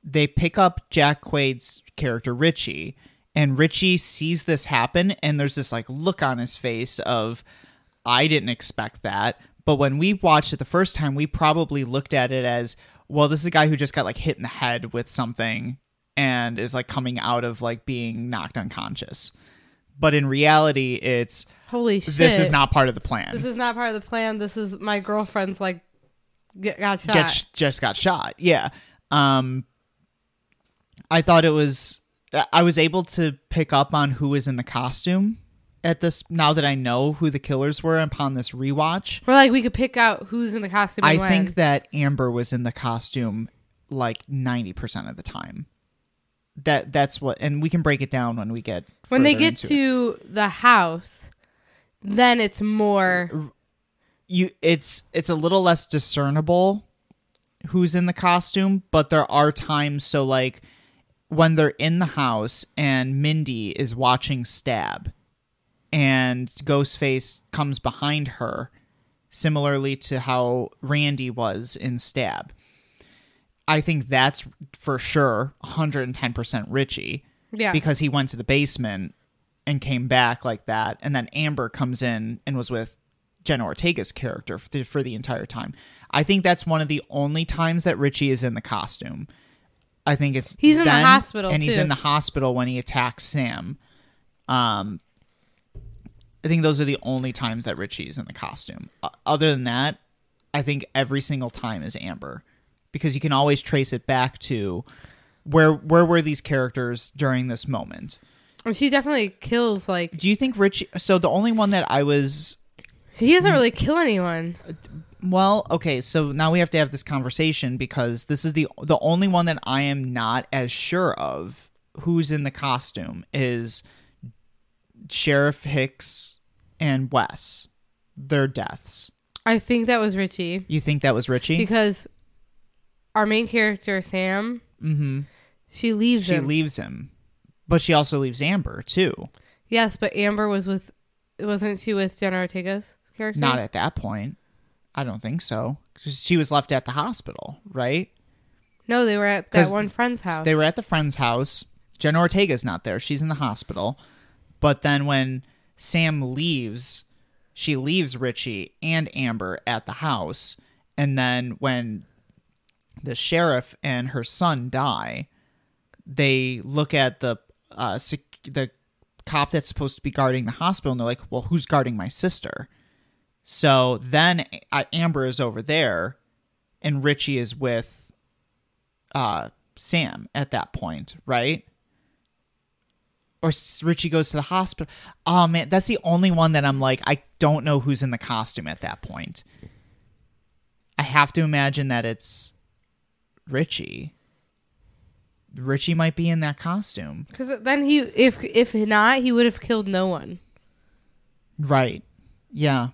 they pick up Jack Quaid's character Richie, and Richie sees this happen, and there's this like look on his face of, I didn't expect that. But when we watched it the first time, we probably looked at it as, well, this is a guy who just got like hit in the head with something and is like coming out of like being knocked unconscious. But in reality, it's Holy shit! this is not part of the plan. This is not part of the plan. This is my girlfriend's like get, got shot. get sh- just got shot. Yeah. Um I thought it was I was able to pick up on who was in the costume at this now that I know who the killers were upon this rewatch. We're like we could pick out who's in the costume. I when. think that Amber was in the costume like 90% of the time. That that's what and we can break it down when we get when they get into it. to the house, then it's more. you it's it's a little less discernible who's in the costume but there are times so like when they're in the house and Mindy is watching Stab and Ghostface comes behind her, similarly to how Randy was in Stab. I think that's for sure 110% Richie Yeah. because he went to the basement and came back like that. And then Amber comes in and was with Jenna Ortega's character for the, for the entire time. I think that's one of the only times that Richie is in the costume. I think it's He's in the hospital, and he's in the hospital when he attacks Sam. Um, I think those are the only times that Richie is in the costume. O- other than that, I think every single time is Amber because you can always trace it back to where where were these characters during this moment. And she definitely kills like Do you think Richie? So the only one that I was he doesn't really kill anyone. well, okay. So now we have to have this conversation because this is the the only one that I am not as sure of who's in the costume is Sheriff Hicks and Wes. Their deaths. I think that was Richie You think that was Richie? because our main character Sam, mm-hmm. she leaves She him. leaves him, but she also leaves Amber too. yes, but Amber was with wasn't she with Jenna Ortega's character? Not at that point. I don't think so. 'Cause She was left at the hospital, right? No, they were at 'Cause that one friend's house. They were at the friend's house. Jenna Ortega's not there. She's in the hospital. But then when Sam leaves, she leaves Richie and Amber at the house. And then when the sheriff and her son die, they look at the uh, sec- the cop that's supposed to be guarding the hospital, and they're like, "Well, who's guarding my sister?" So then uh, Amber is over there, and Richie is with uh, Sam at that point, right? Or Richie goes to the hospital. Oh man, that's the only one that I'm like, I don't know who's in the costume at that point. I have to imagine that it's Richie. Richie might be in that costume. Because then he, if if not, he would have killed no one, Right. Yeah.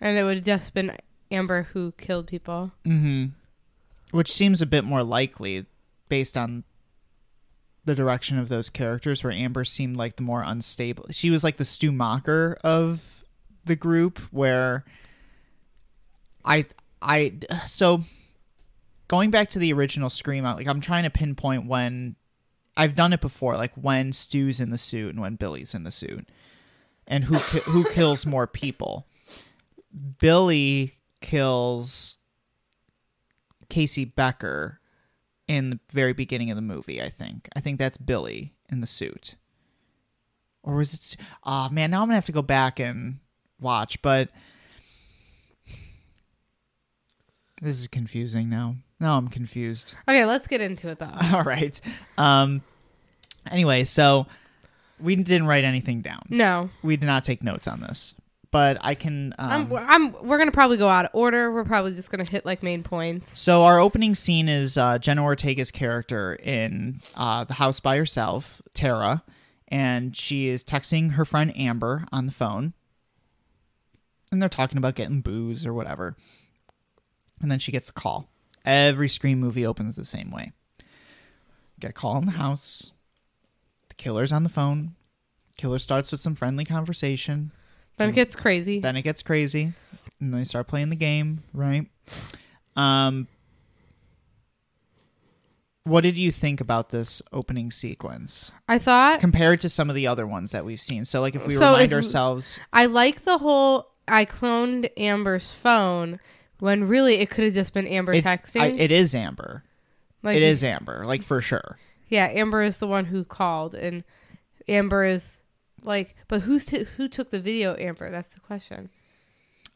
and it would have just been Amber who killed people. Mm-hmm. Which seems a bit more likely based on the direction of those characters where Amber seemed like the more unstable. She was like the Stu Macher of the group where I I so going back to the original Scream out like I'm trying to pinpoint when I've done it before like when Stu's in the suit and when Billy's in the suit and who ki- who kills more people. Billy kills Casey Becker in the very beginning of the movie, I think. I think that's Billy in the suit. Or was it Oh man, now I'm going to have to go back and watch, but this is confusing now. Now I'm confused. Okay, let's get into it though. All right. Um anyway, so we didn't write anything down. No, We did not take notes on this. But I can um, I'm, I'm. We're gonna probably go out of order. We're probably just gonna hit like main points. So our opening scene is uh, Jenna Ortega's character in uh, the house by herself, Tara, and she is texting her friend Amber on the phone, and they're talking about getting booze or whatever. And then she gets a call. Every Scream movie opens the same way. Get a call in the house. The killer's on the phone. Killer starts with some friendly conversation. Then it gets crazy. Then it gets crazy, and they start playing the game, right? Um, what did you think about this opening sequence I thought compared to some of the other ones that we've seen? So, like, if we So remind if- ourselves, I like the whole. I cloned Amber's phone when really it could have just been Amber it, texting. I, it is Amber. like it is Amber, like for sure. Yeah, Amber is the one who called, and Amber is like, but who's t- who took the video? Amber. That's the question.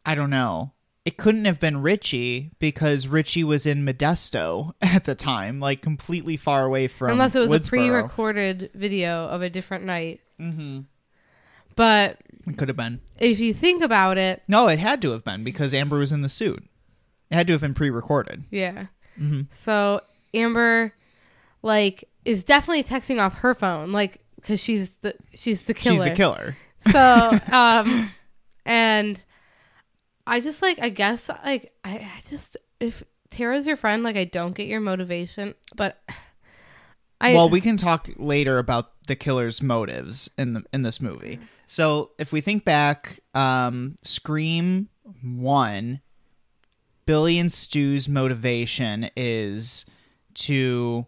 I don't know. It couldn't have been Richie because Richie was in Modesto at the time, like completely far away from. Unless it was a pre-recorded video of a different night. Mm-hmm. But It could have been. if you think about it, No, it had to have been because Amber was in the suit. It had to have been pre-recorded. yeah. Mm-hmm. So Amber, like, is definitely texting off her phone, like, because she's the she's the killer. She's the killer. So, um, and I just like, I guess, like, I, I just, if Tara's your friend, like, I don't get your motivation, but I well, we can talk later about the killer's motives in the in this movie. So if we think back, um, Scream one, Billy and Stu's motivation is to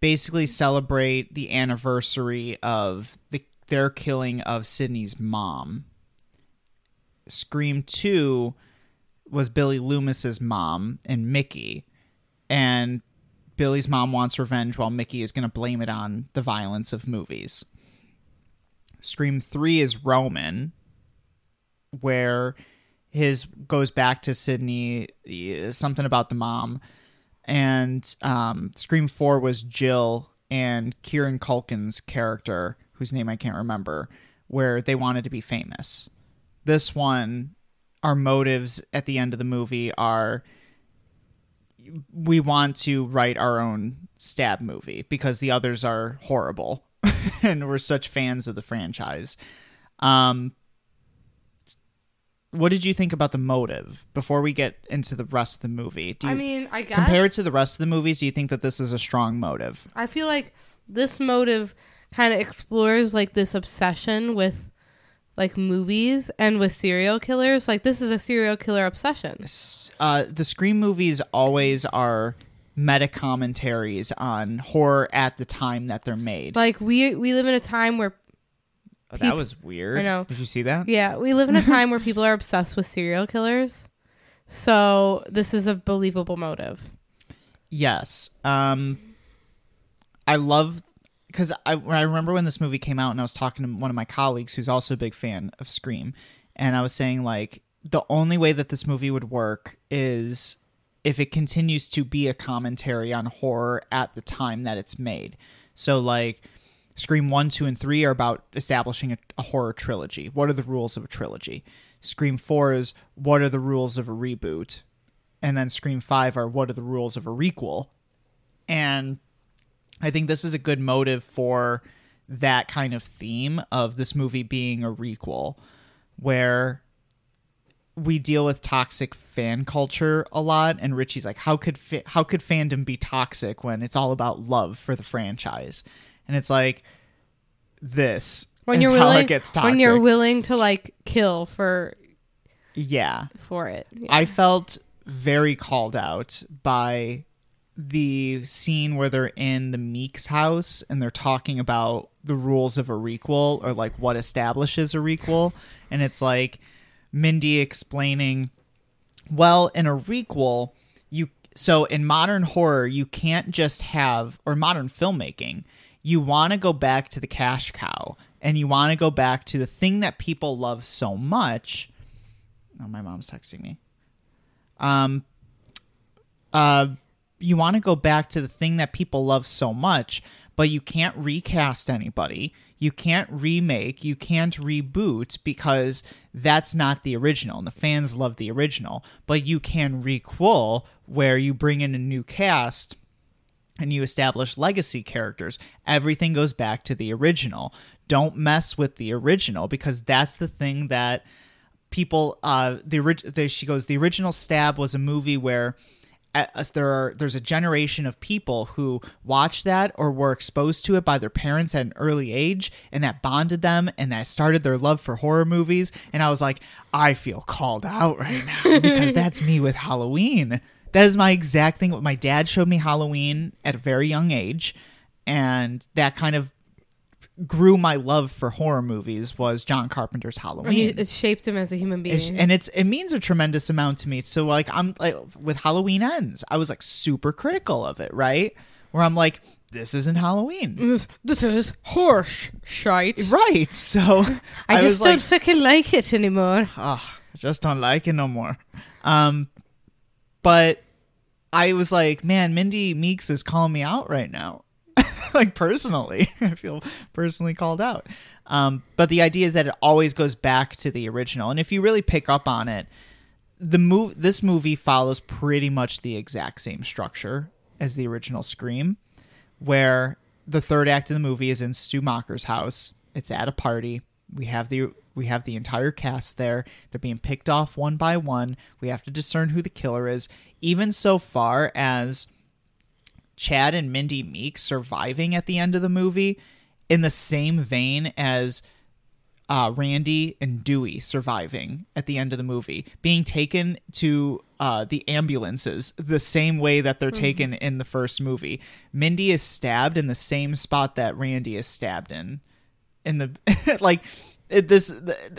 basically celebrate the anniversary of the their killing of Sidney's mom. Scream two was Billy Loomis's mom and Mickey, and Billy's mom wants revenge while Mickey is going to blame it on the violence of movies. Scream 3 is Roman where his goes back to Sidney something about the mom and um, Scream 4 was Jill and Kieran Culkin's character whose name I can't remember where they wanted to be famous. This one our motives at the end of the movie are we want to write our own stab movie because the others are horrible and we're such fans of the franchise. Um what did you think about the motive before we get into the rest of the movie? Do you, I mean, I guess compared to the rest of the movies, do you think that this is a strong motive? I feel like this motive kind of explores like this obsession with like movies and with serial killers. Like this is a serial killer obsession. Uh, the Scream movies always are meta commentaries on horror at the time that they're made. Like we we live in a time where Oh, that was weird. I know. Did you see that? yeah, we live in a time where people are obsessed with serial killers. So this is a believable motive. Yes. Um, I love because I I remember when this movie came out and I was talking to one of my colleagues who's also a big fan of Scream, and I was saying like the only way that this movie would work is if it continues to be a commentary on horror at the time that it's made. So like Scream 1, 2 and 3 are about establishing a, a horror trilogy. What are the rules of a trilogy? Scream 4 is what are the rules of a reboot? And then Scream 5 are what are the rules of a requel? And I think this is a good motive for that kind of theme of this movie being a requel where we deal with toxic fan culture a lot and Richie's like how could fa- how could fandom be toxic when it's all about love for the franchise and it's like this When you're how willing, it gets toxic when you're willing to like kill for yeah for it. Yeah. I felt very called out by the scene where they're in the Meeks house and they're talking about the rules of a requel or like what establishes a requel. And it's like Mindy explaining, well, in a requel, you so in modern horror, you can't just have or modern filmmaking, you want to go back to the cash cow and you want to go back to the thing that people love so much. Oh, my mom's texting me. Um uh you want to go back to the thing that people love so much but you can't recast anybody. You can't remake. You can't reboot because that's not the original and the fans love the original. But you can requel where you bring in a new cast and you establish legacy characters everything goes back to the original. Don't mess with the original because that's the thing that people uh the, original she goes the original stab was a movie where uh, there are there's a generation of people who watched that or were exposed to it by their parents at an early age and that bonded them and that started their love for horror movies. And I was like I feel called out right now because that's me with Halloween that is my exact thing What my dad showed me Halloween at a very young age and that kind of grew my love for horror movies was John Carpenter's Halloween. He, it shaped him as a human being. It's- and it's it means a tremendous amount to me. So like I'm like with Halloween ends, I was like super critical of it, right? Where I'm like, this isn't Halloween, this, this is horse shite. right? So I, was just don't like, fucking like it anymore. oh, I just don't like it no more. Um, but I was like, man, Mindy Meeks is calling me out right now. like personally, I feel personally called out. Um, but the idea is that it always goes back to the original, and if you really pick up on it, the move this movie follows pretty much the exact same structure as the original Scream, where the third act of the movie is in Stu Macher's house. It's at a party. We have the we have the entire cast there. They're being picked off one by one. We have to discern who the killer is. Even so far as Chad and Mindy Meek surviving at the end of the movie in the same vein as uh, Randy and Dewey surviving at the end of the movie, being taken to uh, the ambulances the same way that they're taken in the first movie. Mindy is stabbed in the same spot that Randy is stabbed in. In the like, it, this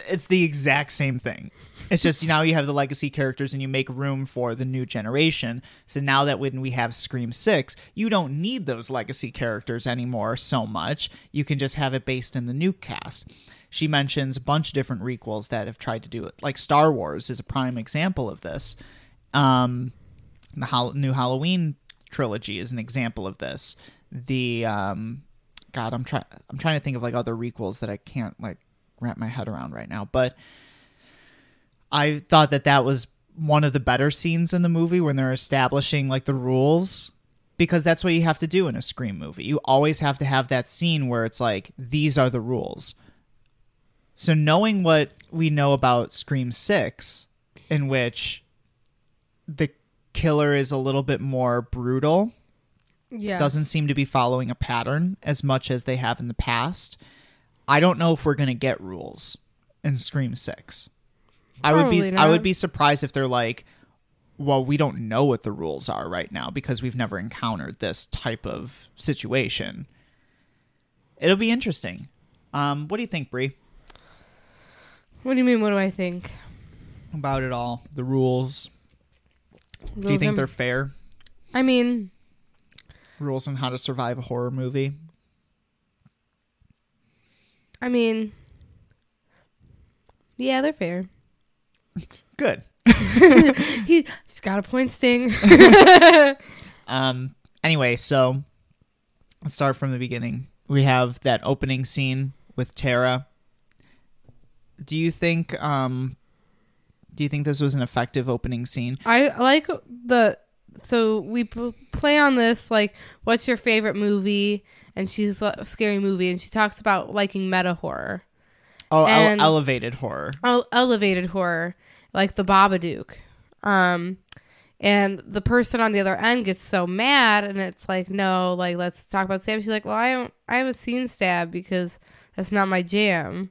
it's the exact same thing. It's just now you have the legacy characters and you make room for the new generation. So now that when we have Scream 6, you don't need those legacy characters anymore so much. You can just have it based in the new cast she mentions a bunch of different requels that have tried to do it. Like Star Wars is a prime example of this. Um, the Hol- new Halloween trilogy is an example of this. The um, God, I'm trying. I'm trying to think of like other requels that I can't like wrap my head around right now. But I thought that that was one of the better scenes in the movie when they're establishing like the rules because that's what you have to do in a scream movie. You always have to have that scene where it's like these are the rules. So knowing what we know about Scream 6 in which the killer is a little bit more brutal, Yeah. doesn't seem to be following a pattern as much as they have in the past. I don't know if we're going to get rules in Scream 6. I would be Probably I would be surprised if they're like well, we don't know what the rules are right now because we've never encountered this type of situation. It'll be interesting. Um, what do you think, Brie? What do you mean? What do I think? about it all? The rules. Do you think and- they're fair? I mean, Rules on how to survive a horror movie? I mean, yeah, they're fair. Good. he, he's got a point, Sting. Um. Anyway, so let's start from the beginning. We have that opening scene with Tara. Do you think? Um. Do you think this was an effective opening scene? I like the so we p- play on this like what's your favorite movie? And she's a scary movie and she talks about liking meta horror. Oh, ele- elevated horror. el- elevated horror like the Babadook. Um and the person on the other end gets so mad and it's like no like let's talk about stab she's like well I don't I haven't seen stab because that's not my jam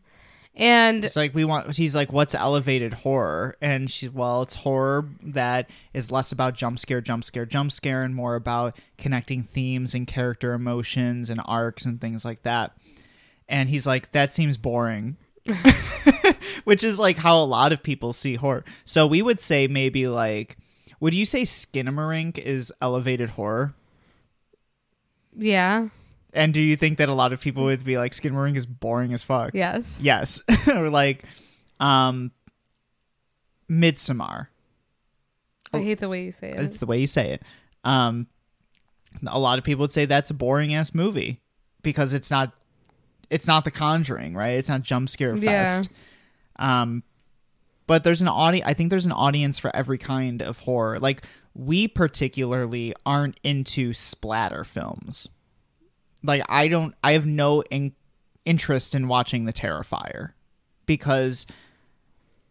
and It's like we want. He's like, "What's elevated horror?" And she, well, it's horror that is less about jump scare, jump scare, jump scare, and more about connecting themes and character emotions and arcs and things like that. And he's like, "That seems boring," which is like how a lot of people see horror. So we would say maybe like, would you say Skinamarink is elevated horror? yeah And do you think that a lot of people would be like, Skinamarink is boring as fuck? yes Yes. or like um Midsommar. I hate the way you say it It's the way you say it. Um a lot of people would say that's a boring ass movie because it's not it's not the conjuring, right? It's not jump scare Yeah. fest. Um but there's an audience I think there's an audience for every kind of horror. Like we particularly aren't into splatter films. Like I don't I have no in- interest in watching The Terrifier because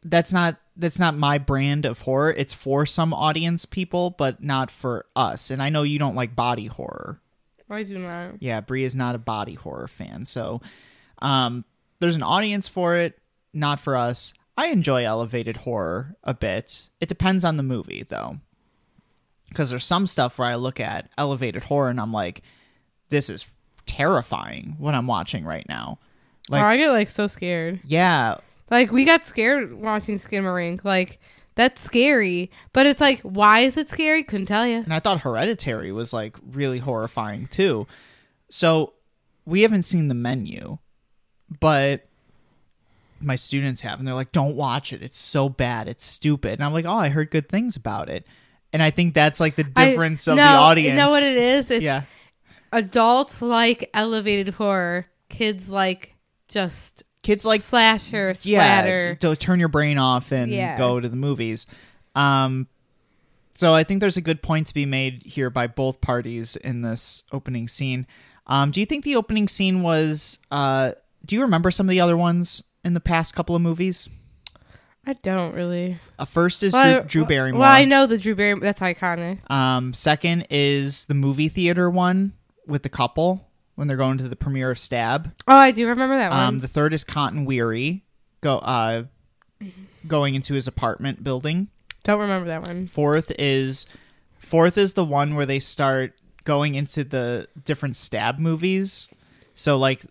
that's not that's not my brand of horror. It's for some audience people, but not for us. And I know you don't like body horror. I do not Yeah, Brie is not a body horror fan. So um there's an audience for it, not for us. I enjoy elevated horror a bit. It depends on the movie though. Cuz there's some stuff where I look at elevated horror and I'm like this is terrifying what I'm watching right now. Like oh, I get like so scared. yeah, Like we got scared watching Skinamarink. Like that's scary, but it's like, why is it scary? Couldn't tell you. And I thought Hereditary was like really horrifying too. So we haven't seen the menu, but my students have, and they're like, "Don't watch it. It's so bad. It's stupid." And I'm like, "Oh, I heard good things about it." And I think that's like the difference I, of no, the audience. You know what it is? It's yeah, adults like elevated horror. Kids like just kids like slasher, splatter. yeah, to turn your brain off and Yeah. go to the movies. Um, so I think there's a good point to be made here by both parties in this opening scene. Um, do you think the opening scene was? Uh, do you remember some of the other ones in the past couple of movies? I don't really. Uh, first is Well, Drew, Drew Barrymore. Well, I know the Drew Barrymore. That's iconic. Um, second is the movie theater one with the couple when they're going to the premiere of Stab. Oh, I do remember that one. Um, the third is Cotton Weary go uh, going into his apartment building. don't remember that one. Fourth is fourth is the one where they start going into the different Stab movies. So like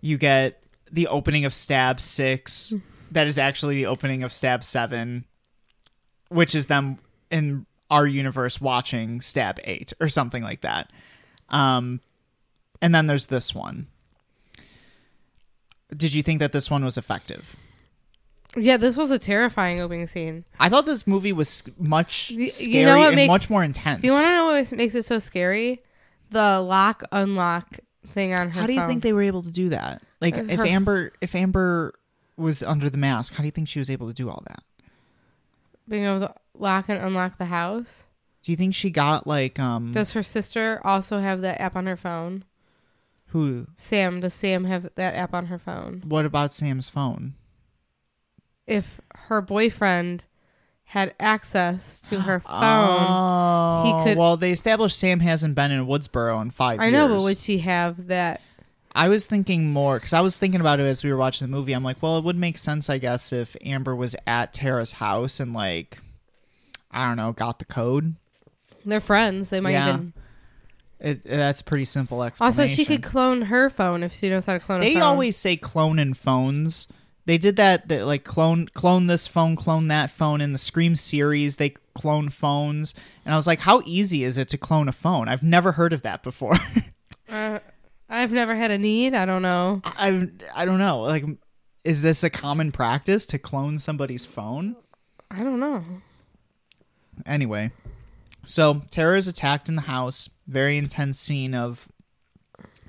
you get the opening of Stab six. That is actually the opening of Stab seven, which is them in our universe watching Stab eight or something like that. Um, and then there's this one. Did you think that this one was effective? Yeah, this was a terrifying opening scene. I thought this movie was much You- you scary know what and make- much more intense. Do you want to know what makes it so scary? The lock unlock thing on her. How do you phone. think they were able to do that? Like, if her- Amber, if Amber was under the mask, how do you think she was able to do all that? being able to lock and unlock the house? Do you think she got like um Does her sister also have that app on her phone? who? Sam, does Sam have that app on her phone? What about Sam's phone? If her boyfriend had access to her phone, Oh, he could- Well, they established Sam hasn't been in Woodsboro in five I years. know, but would she have that? I was thinking more because I was thinking about it as we were watching the movie. I'm like, well, it would make sense, I guess, if Amber was at Tara's house and like, I don't know, got the code. They're friends. They might Yeah. even. It, that's a pretty simple explanation. Also, she could clone her phone if she knows how to clone. a They phone. always say cloning phones. They did that, that like clone clone this phone, clone that phone in the Scream series. They clone phones, and I was like, how easy is it to clone a phone? I've never heard of that before. Uh, I've never had a need. I don't know. I I don't know. Like, is this a common practice to clone somebody's phone? I don't know. Anyway, so Tara is attacked in the house. Very intense scene of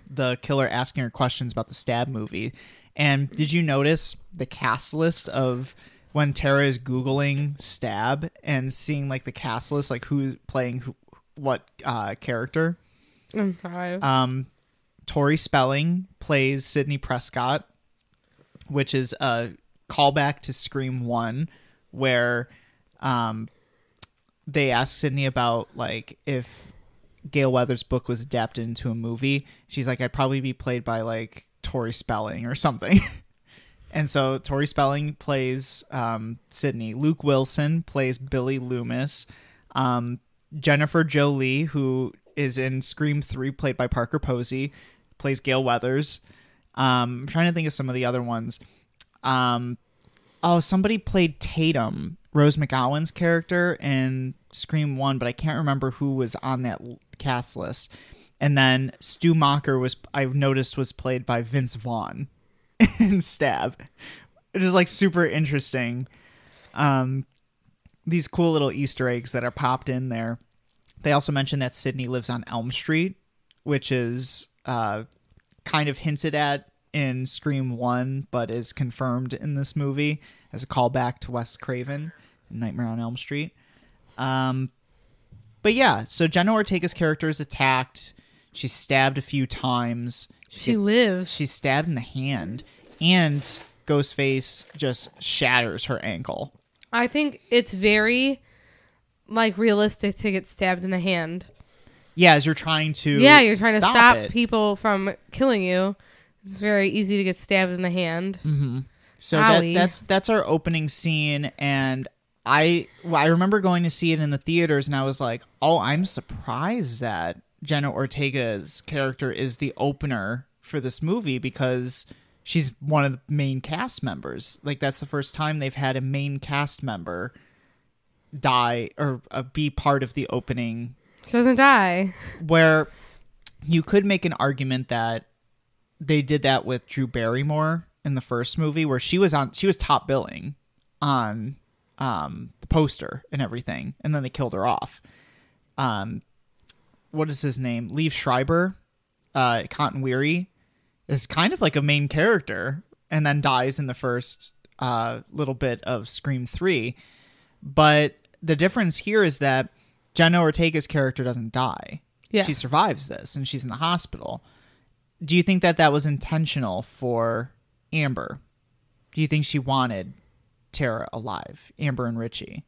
the killer asking her questions about the stab movie. And did you notice the cast list of when Tara is googling stab and seeing like the cast list, like who's playing who, what uh, character? Um, Tori Spelling plays Sidney Prescott, which is a callback to Scream One, where um, they ask Sidney about like if Gale Weathers' book was adapted into a movie. She's like, I'd probably be played by like Tori Spelling or something. and so Tori Spelling plays um, Sidney. Luke Wilson plays Billy Loomis. Um, Jennifer Jolie, who is in Scream 3, played by Parker Posey, plays Gale Weathers. Um, I'm trying to think of some of the other ones. Um, oh, somebody played Tatum, Rose McGowan's character in Scream 1, but I can't remember who was on that cast list. And then Stu Macher was, I've noticed, was played by Vince Vaughn in Stab, It is like super interesting. Um, these cool little Easter eggs that are popped in there. They also mentioned that Sidney lives on Elm Street, which is uh, kind of hinted at in Scream 1, but is confirmed in this movie as a callback to Wes Craven in Nightmare on Elm Street. Um, but yeah, so Jenna Ortega's character is attacked. She's stabbed a few times. she gets- lives. She's stabbed in the hand, and Ghostface just shatters her ankle. I think it's very like realistic to get stabbed in the hand. Yeah, as you're trying to yeah, you're trying to stop it. people from killing you. It's very easy to get stabbed in the hand. So that, that's that's our opening scene, and I well, I remember going to see it in the theaters, and I was like, oh, I'm surprised that Jenna Ortega's character is the opener for this movie because she's one of the main cast members. Like that's the first time they've had a main cast member die or uh, be part of the opening She doesn't die. where you could make an argument that they did that with Drew Barrymore in the first movie where she was on she was top billing on um the poster and everything and then they killed her off. Um what is his name? Liev Schreiber, uh Cotton Weary is kind of like a main character and then dies in the first uh little bit of Scream 3. But the difference here is that Jenna Ortega's character doesn't die. Yes. She survives this and she's in the hospital. Do you think that that was intentional for Amber? Do you think she wanted Tara alive, Amber and Richie?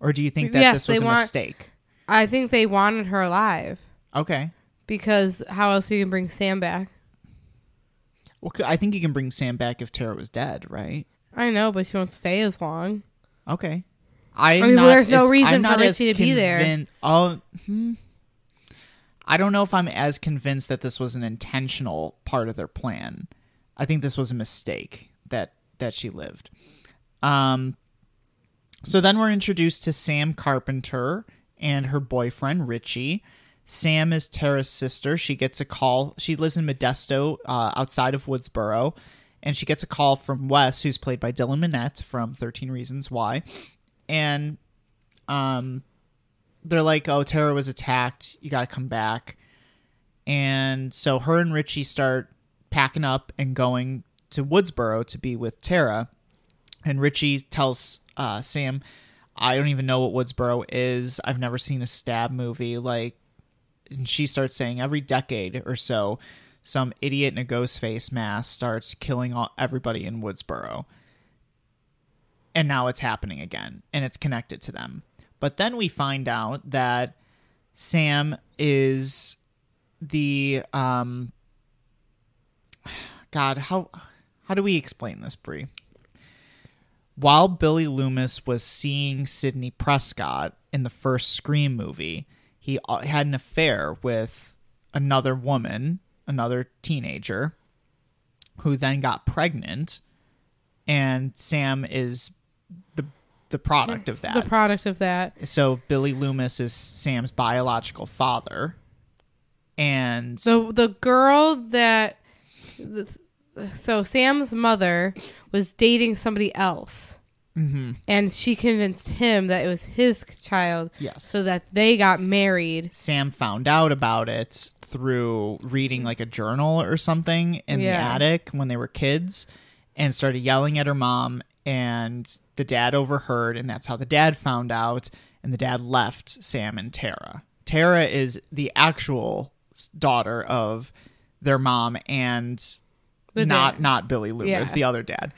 Or do you think that Yes, this was a want- mistake? I think they wanted her alive Okay. because how else are you gonna bring Sam back? Well, I think you can bring Sam back if Tara was dead, right? I know, but she won't stay as long. Okay. I mean, not there's no as- reason I'm for Richie to be there. Oh, hmm. I don't know if I'm as convinced that this was an intentional part of their plan. I think this was a mistake that that she lived. Um. So then we're introduced to Sam Carpenter and her boyfriend Richie. Sam is Tara's sister. She gets a call. She lives in Modesto, uh, outside of Woodsboro, and she gets a call from Wes, who's played by Dylan Minnette from Thirteen Reasons Why, and um, they're like, "Oh, Tara was attacked. You got to come back." And so her and Richie start packing up and going to Woodsboro to be with Tara. And Richie tells uh, Sam, "I don't even know what Woodsboro is. I've never seen a stab movie. Like and she starts saying every decade or so some idiot in a ghost face mask starts killing all, everybody in woodsboro and now it's happening again and it's connected to them but then we find out that sam is the um god how how do we explain this brie? While billy loomis was seeing sidney prescott in the first scream movie he uh, had an affair with another woman, another teenager, who then got pregnant, and Sam is the the product of that. The product of that. so Billy Loomis is Sam's biological father, and The the girl that so Sam's mother was dating somebody else. Mhm. And she convinced him that it was his child yes, so that they got married. Sam found out about it through reading like a journal or something in the attic when they were kids and started yelling at her mom and the dad overheard and that's how the dad found out and the dad left Sam and Tara. Tara is the actual daughter of their mom and The not dad. not Billy Loomis, Yeah. the other dad.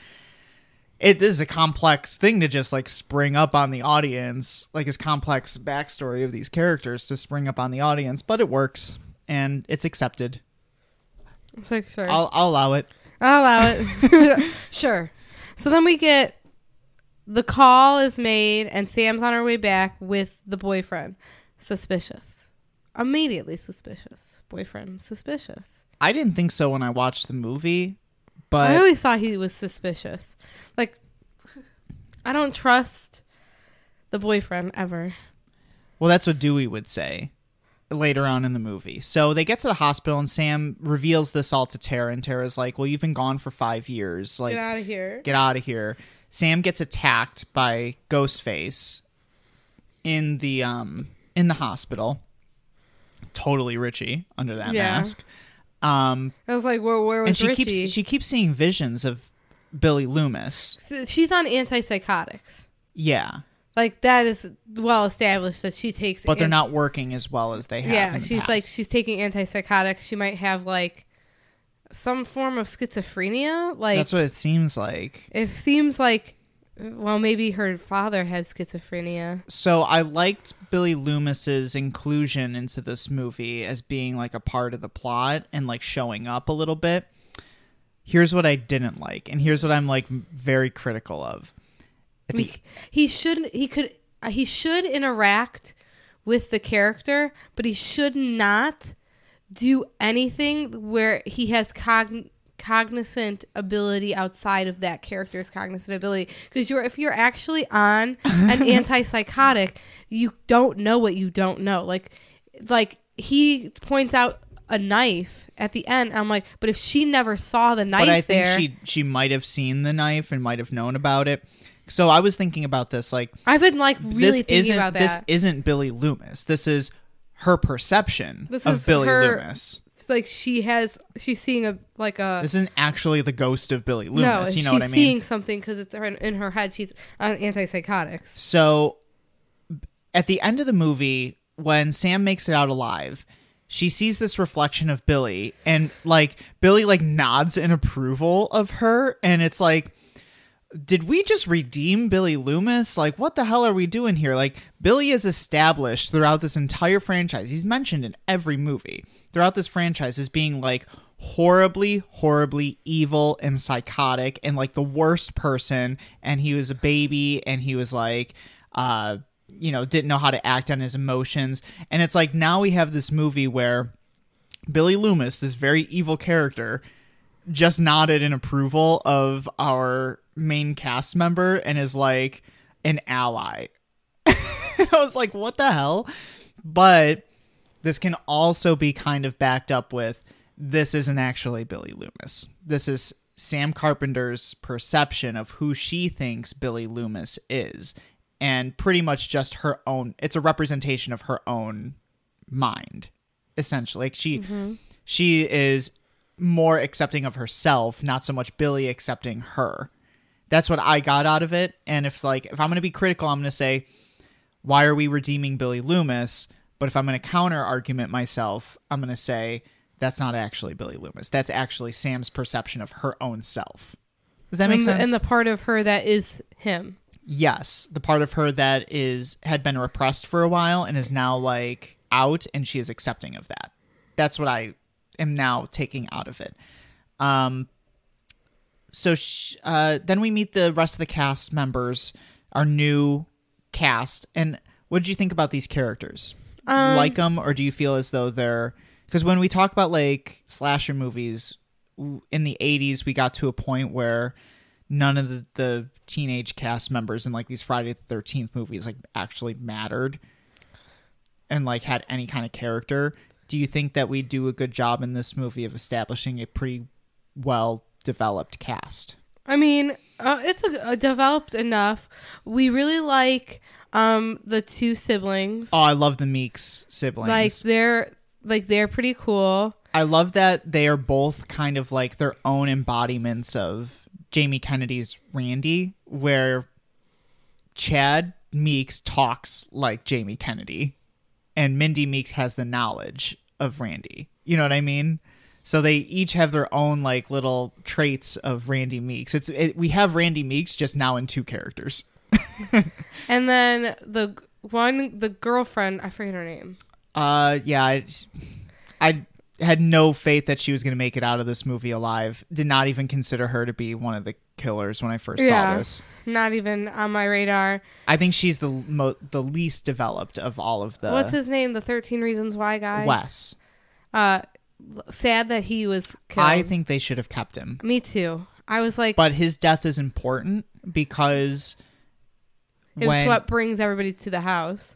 It this is a complex thing to just like spring up on the audience, like his complex backstory of these characters to spring up on the audience, but it works and it's accepted. It's like sure. I'll I'll allow it. I'll allow it. sure. So then we get the call is made and Sam's on her way back with the boyfriend. Suspicious. Immediately suspicious. Boyfriend suspicious. I didn't think so when I watched the movie, but. I always thought he was suspicious. Like I don't trust the boyfriend ever. well, that's what Dewey would say later on in the movie. So they get to the hospital and Sam reveals this all to Tara, and Tara's like, "Well, you've been gone for five years. Like, Get out of here. get out of here. Sam gets attacked by Ghostface in the um in the hospital. Totally Richie under that Yeah. mask. Um I was like, where, where was and she Richie? keeps she keeps seeing visions of Billy Loomis. She's on antipsychotics. Yeah. Like that is well established that she takes. But they're not working as well as they have. Yeah, she's like she's taking antipsychotics. She might have like some form of schizophrenia. Like That's what it seems like. it seems like. Well, maybe her father had schizophrenia. So I liked Billy Loomis's inclusion into this movie as being like a part of the plot and like showing up a little bit. Here's what I didn't like, and here's what I'm like very critical of. At the- He, should he could uh, he should interact with the character, but he should not do anything where he has cogn- cognizant ability outside of that character's cognizant ability because you're if you're actually on an antipsychotic you don't know what you don't know like like he points out a knife at the end i'm like but if she never saw the knife but I think there she she might have seen the knife and might have known about it. So I was thinking about this like i've been like really this thinking isn't about that this isn't Billy Loomis. This is her perception This of is Billy her- Loomis. It's like she has she's seeing a like a This isn't actually the ghost of Billy no Loomis. you know she's what I mean? seeing something because it's her in her head she's on antipsychotics So at the end of the movie, when Sam makes it out alive, she sees this reflection of Billy and like Billy like nods in approval of her and it's like did we just redeem Billy Loomis? Like, what the hell are we doing here? Like, Billy is established throughout this entire franchise. He's mentioned in every movie throughout this franchise as being like horribly, horribly evil and psychotic and like the worst person. And he was a baby and he was like, uh, you know, didn't know how to act on his emotions. And it's like now we have this movie where Billy Loomis, this very evil character, just nodded in approval of our main cast member and is like an ally. I was like, what the hell? But this can also be kind of backed up with this isn't actually Billy Loomis. This is Sam Carpenter's perception of who she thinks Billy Loomis is. And pretty much just her own, it's a representation of her own mind, essentially. Like she, mm-hmm. she is more accepting of herself, not so much Billy accepting her. That's what I got out of it. And if like if I'm gonna be critical, I'm gonna say, why are we redeeming Billy Loomis? But if I'm gonna counter argument myself, I'm gonna say that's not actually Billy Loomis. That's actually Sam's perception of her own self. Does that make and, the, sense? and the part of her that is him. yes, the part of her that is had been repressed for a while and is now like out, and she is accepting of that. That's what I am now taking out of it. Um, so sh- uh, then we meet the rest of the cast members, our new cast. And what did you think about these characters? Um, like them, or do you feel as though they're because when we talk about like slasher movies in the 80s, we got to a point where none of the, the teenage cast members in like these Friday the 13th movies like actually mattered and like had any kind of character. Do you think that we do a good job in this movie of establishing a pretty well developed cast? I mean, uh, it's a, a developed enough. We really like um the two siblings. Oh, I love the Meeks siblings. like they're like they're pretty cool. I love that they are both kind of like their own embodiments of Jamie Kennedy's Randy, where Chad Meeks talks like Jamie Kennedy, and Mindy Meeks has the knowledge of Randy. You know what I mean? So they each have their own like little traits of Randy Meeks. It's it, we have Randy Meeks just now in two characters. And then the one the girlfriend, I forget her name. Uh, yeah, I, I had no faith that she was going to make it out of this movie alive. Did not even consider her to be one of the killers when I first Yeah. saw this. Not even on my radar. I think she's the mo- the least developed of all of the What's his name? The Thirteen Reasons Why guy. Wes. Uh, sad that he was killed. I think they should have kept him, Me too. I was like, but his death is important because it's when what brings everybody to the house.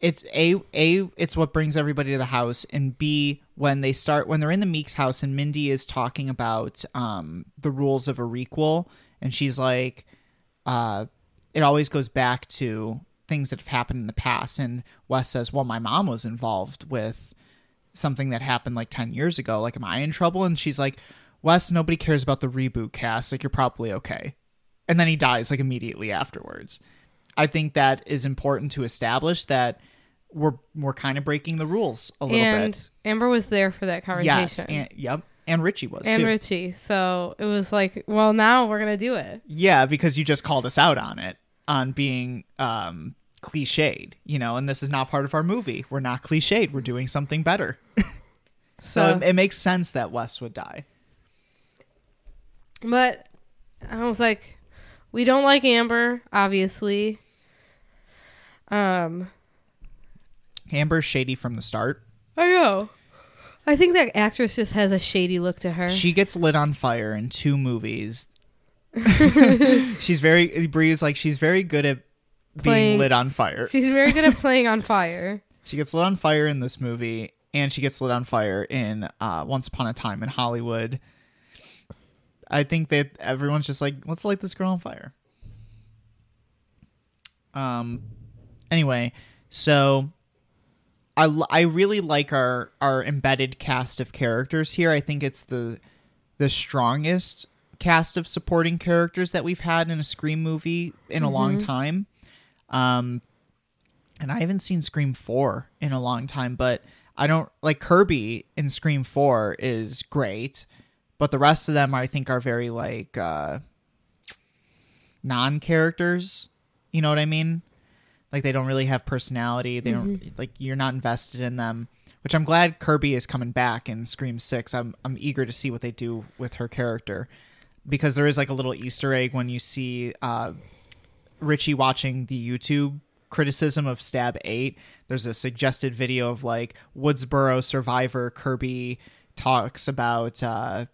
it's a a it's what brings everybody to the house and b when they start when they're in the meeks house and mindy is talking about um the rules of a requel and she's like uh it always goes back to things that have happened in the past and wes says well my mom was involved with something that happened like 10 years ago like am i in trouble and she's like wes nobody cares about the reboot cast like you're probably okay and then he dies like immediately afterwards I think that is important to establish that we're we're kind of breaking the rules a little and bit. Amber was there for that conversation. Yes, and, yep, and Richie was there. and too. Richie. So it was like, well, now we're gonna do it. yeah, because you just called us out on it on being um cliched, you know, and this is not part of our movie. We're not cliched. We're doing something better. so So- it, it makes sense that Wes would die. But I was like, we don't like Amber, obviously. Um, Amber's shady from the start. I know. I think that actress just has a shady look to her. She gets lit on fire in two movies. she's very Brie's like she's very good at being Playing- lit on fire. She's very good at playing on fire. She gets lit on fire in this movie, and she gets lit on fire in uh, Once Upon a Time in Hollywood. I think that everyone's just like, let's light this girl on fire. Um. Anyway, so I I really like our our embedded cast of characters here. I think it's the the strongest cast of supporting characters that we've had in a Scream movie in a long time. Um and I haven't seen Scream 4 in a long time, but I don't like Kirby in Scream 4 is great, but the rest of them I think are very like uh non-characters. You know what I mean? Like they don't really have personality. They don't like you're not invested in them. Which I'm glad Kirby is coming back in Scream Six. I'm I'm eager to see what they do with her character because there is like a little Easter egg when you see uh, Richie watching the YouTube criticism of Stab 8. There's a suggested video of like Woodsboro survivor Kirby talks about uh,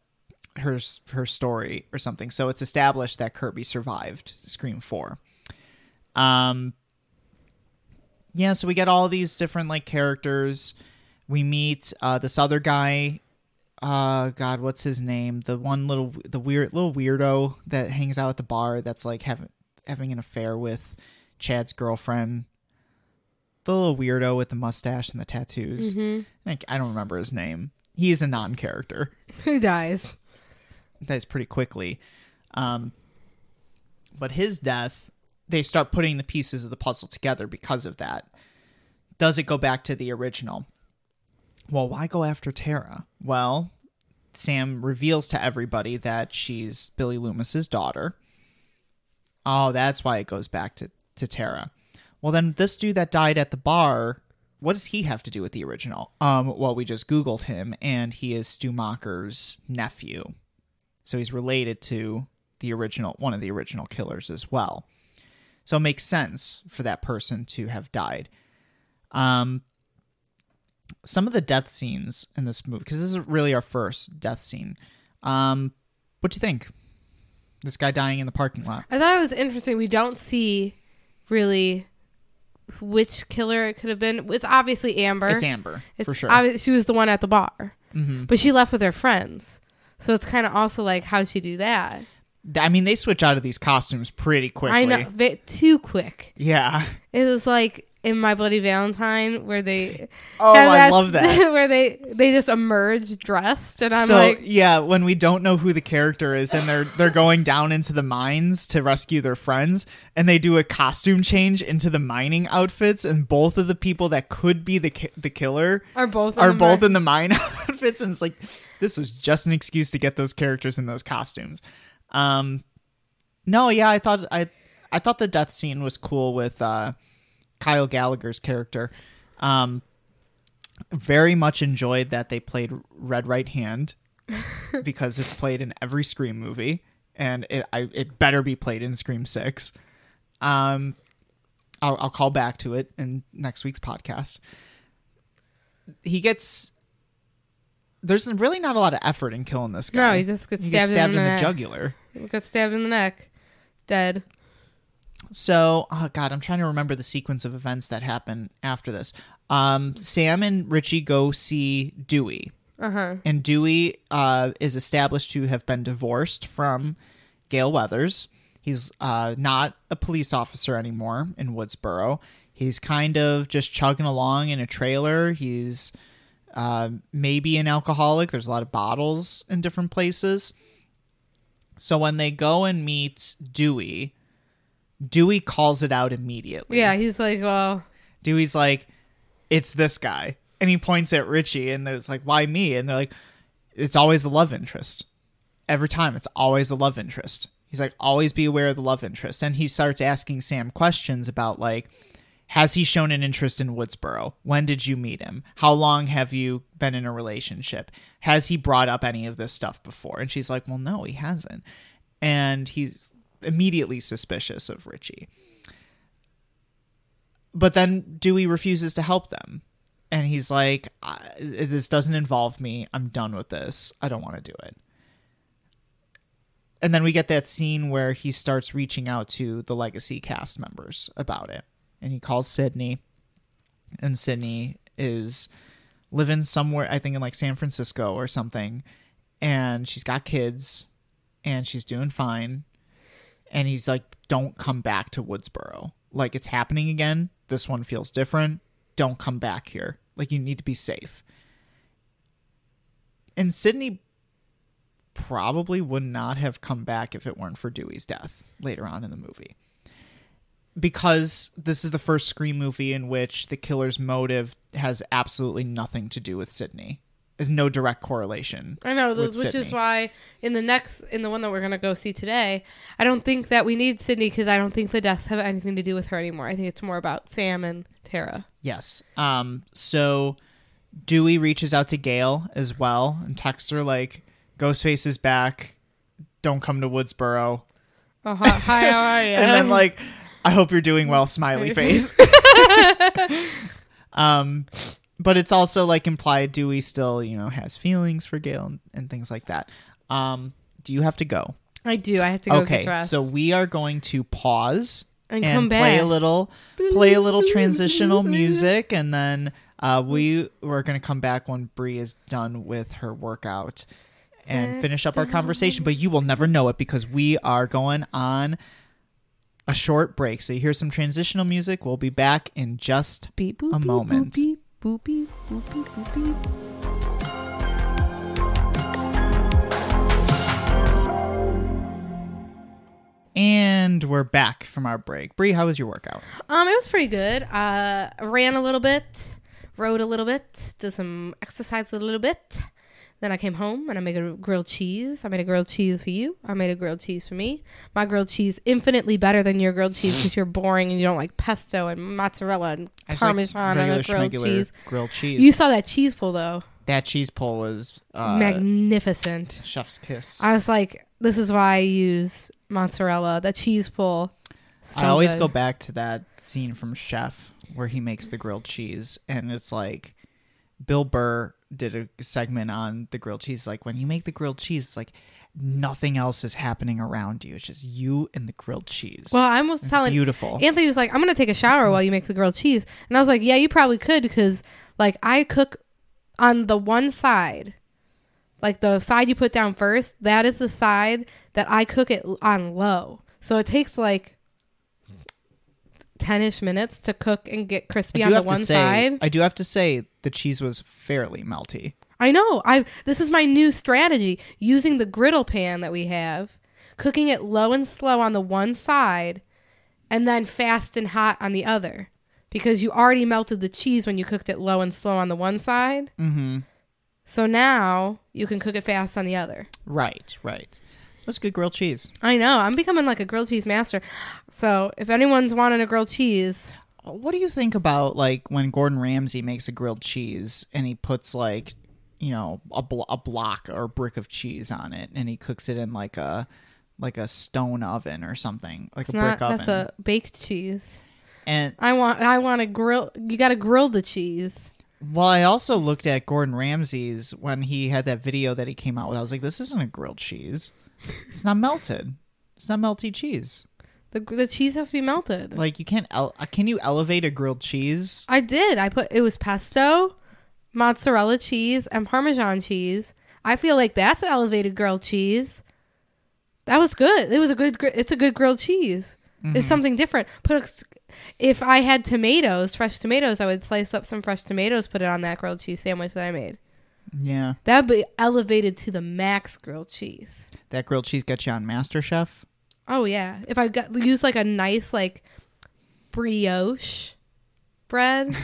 her her story or something. So it's established that Kirby survived Scream 4. Um yeah, so we get all these different like characters. We meet uh this other guy uh god what's his name the one little the weird little weirdo that hangs out at the bar that's like having having an affair with chad's girlfriend. The little weirdo with the mustache and the tattoos. Like i don't remember his name. He's a non-character. Who dies? dies pretty quickly. Um but his death they start putting the pieces of the puzzle together because of that. Does it go back to the original? Well, why go after Tara? Well, Sam reveals to everybody that she's Billy Loomis's daughter. Oh, that's why it goes back to, to Tara. Well, then this dude that died at the bar, what does he have to do with the original? Um, well, we just Googled him, and he is Stu Macher's nephew. So he's related to the original, one of the original killers as well. So it makes sense for that person to have died. Um, some of the death scenes in this movie because this is really our first death scene. Um, what do you think? This guy dying in the parking lot. I thought it was interesting. We don't see really which killer it could have been. It's obviously Amber. It's Amber It's for sure. obvi- she was the one at the bar, hmm but she left with her friends. So it's kind of also like, how'd she do that? I mean, they switch out of these costumes pretty quickly. I know, too quick. Yeah. It was like in My Bloody Valentine where they. Oh, I love that. where they they just emerge dressed, and I'm so like, yeah, when we don't know who the character is and they're they're going down into the mines to rescue their friends and they do a costume change into the mining outfits and both of the people that could be the ki- the killer are both are both mar- in the mine outfits and it's like this was just an excuse to get those characters in those costumes um no yeah i thought i i thought the death scene was cool with uh kyle gallagher's character um very much enjoyed that they played red right hand because it's played in every scream movie and it I, it better be played in scream 6 um I'll, I'll call back to it in next week's podcast he gets there's really not a lot of effort in killing this guy. No, he just gets He stabbed, gets stabbed in, the, jugular. Gets stabbed in the neck, dead. So, oh god, I'm trying to remember the sequence of events that happen after this. Um, Sam and Richie go see Dewey, Uh huh. and Dewey uh, is established to have been divorced from Gale Weathers. He's uh, not a police officer anymore in Woodsboro. He's kind of just chugging along in a trailer. He's uh, maybe an alcoholic. There's a lot of bottles in different places. So when they go and meet Dewey, Dewey calls it out immediately. Yeah, he's like, well, Dewey's like, it's this guy. And he points at Richie and it's like, why me? And they're like, it's always the love interest. Every time, it's always the love interest. He's like, always be aware of the love interest. And he starts asking Sam questions about like, has he shown an interest in Woodsboro? When did you meet him? How long have you been in a relationship? Has he brought up any of this stuff before? And she's like, well, no, he hasn't. And he's immediately suspicious of Richie. But then Dewey refuses to help them. And he's like, this doesn't involve me. I'm done with this. I don't want to do it. And then we get that scene where he starts reaching out to the legacy cast members about it. And he calls Sidney. And Sidney is living somewhere, I think in like San Francisco or something. And she's got kids and she's doing fine. And he's like, don't come back to Woodsboro. Like it's happening again. This one feels different. Don't come back here. Like you need to be safe. And Sidney probably would not have come back if it weren't for Dewey's death later on in the movie. Because this is the first Scream movie in which the killer's motive has absolutely nothing to do with Sidney. Is no direct correlation. I know, which is why in the next, in the one that we're gonna go see today, I don't think that we need Sidney because I don't think the deaths have anything to do with her anymore. I think it's more about Sam and Tara. Yes. Um. So Dewey reaches out to Gale as well and texts her like, "Ghostface is back. Don't come to Woodsboro." Oh, hi, hi, how are you? and then like, "I hope you're doing well." Smiley face. um. But it's also like implied Dewey still, you know, has feelings for Gale and, and things like that. Um. Do you have to go? I do. I have to go okay. get dressed. So we are going to pause and, and come play back. a little play a little transitional music and then uh, we we're gonna come back when Brie is done with her workout and finish up our conversation but you will never know it because we are going on a short break so you hear some transitional music we'll be back in just Beep, boop, a moment. Beep, boop, beep, boop, beep, boop, beep. and we're back from our break Brie how was your workout Um, it was pretty good. Uh, ran a little bit, rode a little bit, did some exercise a little bit. Then I came home and I made a grilled cheese. I made a grilled cheese for you. I made a grilled cheese for me. My grilled cheese infinitely better than your grilled cheese because you're boring and you don't like pesto and mozzarella and I just like parmesan on regular a grilled schmegular cheese. grilled cheese You saw that cheese pull though, that cheese pull was uh, magnificent. chef's kiss I was like, this is why I use mozzarella. The cheese pull. So I always good. go back to that scene from Chef where he makes the grilled cheese, and it's like Bill Burr did a segment on the grilled cheese. Like when you make the grilled cheese, like nothing else is happening around you. It's just you and the grilled cheese. Well, I was it's telling beautiful. Anthony was like, I'm gonna take a shower while you make the grilled cheese. And I was like, Yeah, you probably could because like I cook on the one side, like the side you put down first, that is the side that I cook it on low. So it takes like ten ish minutes to cook and get crispy on the one say, side. I do have to say the cheese was fairly melty. I know. I this is my new strategy using the griddle pan that we have, cooking it low and slow on the one side and then fast and hot on the other. Because you already melted the cheese when you cooked it low and slow on the one side. Mm-hmm. So now you can cook it fast on the other. Right, right. That's good grilled cheese. I know. I'm becoming like a grilled cheese master. So if anyone's wanting a grilled cheese, What do you think about like when Gordon Ramsay makes a grilled cheese and he puts like, you know, a, blo- a block or a brick of cheese on it and he cooks it in like a like a stone oven or something, like it's a not brick oven. that's a baked cheese. and I want I want to grill you got to grill the cheese. well, I also looked at Gordon Ramsay's when he had that video that he came out with. I was like, this isn't a grilled cheese. It's not melted. It's not melty cheese. The the cheese has to be melted. Like you can't. El- uh, can you elevate a grilled cheese? I did. I put it was pesto, mozzarella cheese, and parmesan cheese. I feel like that's elevated grilled cheese. That was good. It was a good. gr- It's a good grilled cheese. It's something different. Put a, if I had tomatoes, fresh tomatoes, I would slice up some fresh tomatoes, put it on that grilled cheese sandwich that I made. Yeah, That'd be elevated to the max grilled cheese. that grilled cheese got you on MasterChef. Oh yeah. If I got use like a nice like brioche bread.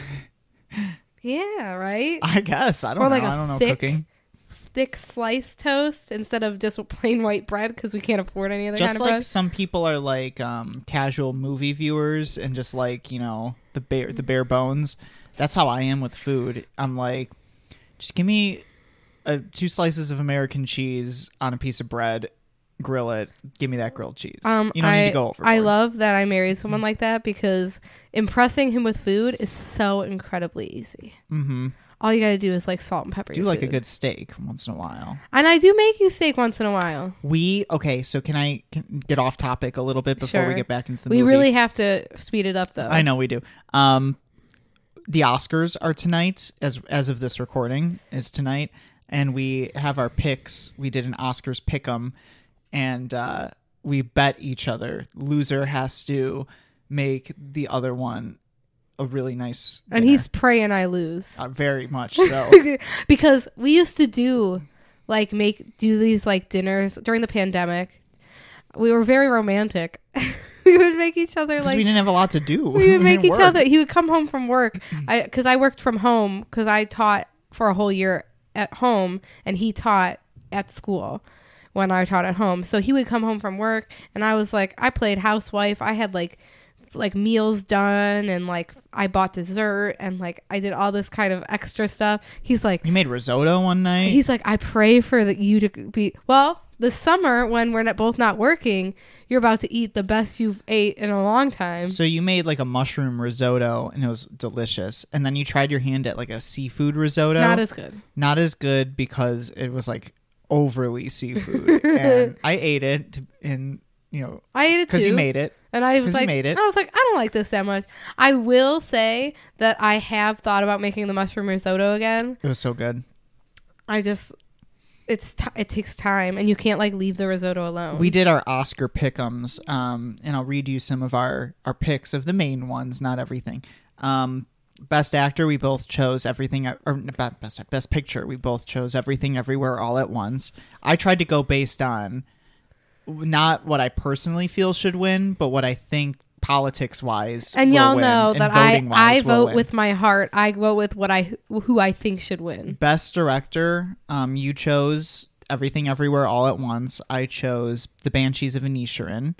yeah, right. I guess I don't Or know. like a I don't know thick cooking. thick sliced toast instead of just plain white bread because we can't afford any other Just kind like of bread. some people are like um, casual movie viewers and just like you know the bare the bare bones. That's how I am with food. I'm like, just give me uh, two slices of American cheese on a piece of bread, grill it. Give me that grilled cheese. Um, you don't I, need to go over. I love that I married someone like that because impressing him with food is so incredibly easy. Mm-hmm. All you got to do is like salt and pepper. Do like a good steak once in a while. and I do make you steak once in a while. We okay. So can I can get off topic a little bit before we get back into the We movie? really have to speed it up though. I know we do. Um, the Oscars are tonight, as as of this recording is tonight, and we have our picks. We did an Oscars pick 'em, and uh, we bet each other. Loser has to make the other one a really nice, and dinner. he's praying I lose. uh, very much so. because we used to do like make do these like dinners during the pandemic. We were very romantic. we would make each other like we didn't have a lot to do. we would make each work. other. He would come home from work. I because I worked from home because I taught for a whole year at home and he taught at school when I taught at home. So he would come home from work and I was like I played housewife. I had like like meals done and like I bought dessert and like I did all this kind of extra stuff. He's like You made risotto one night. he's like I pray for that you to be well, the summer when we're not, both not working, you're about to eat the best you've ate in a long time. So you made like a mushroom risotto and it was delicious. And then you tried your hand at like a seafood risotto. Not as good. Not as good because it was like overly seafood. and I ate it to- and you know I ate it because you made it. And I was like, made it. I was like, I don't like this that much. I will say that I have thought about making the mushroom risotto again. It was so good. I just, it's t- it takes time, and you can't like leave the risotto alone. We did our Oscar pickums, um, and I'll read you some of our our picks of the main ones, not everything. Um, best actor, we both chose everything, or best best picture, we both chose everything, everywhere, all at once. I tried to go based on not what I personally feel should win, but what I think politics wise. and y'all know that I I vote with my heart. I vote with what I who I think should win. best director. Um, you chose everything, everywhere, all at once. I chose the Banshees of Inisherin.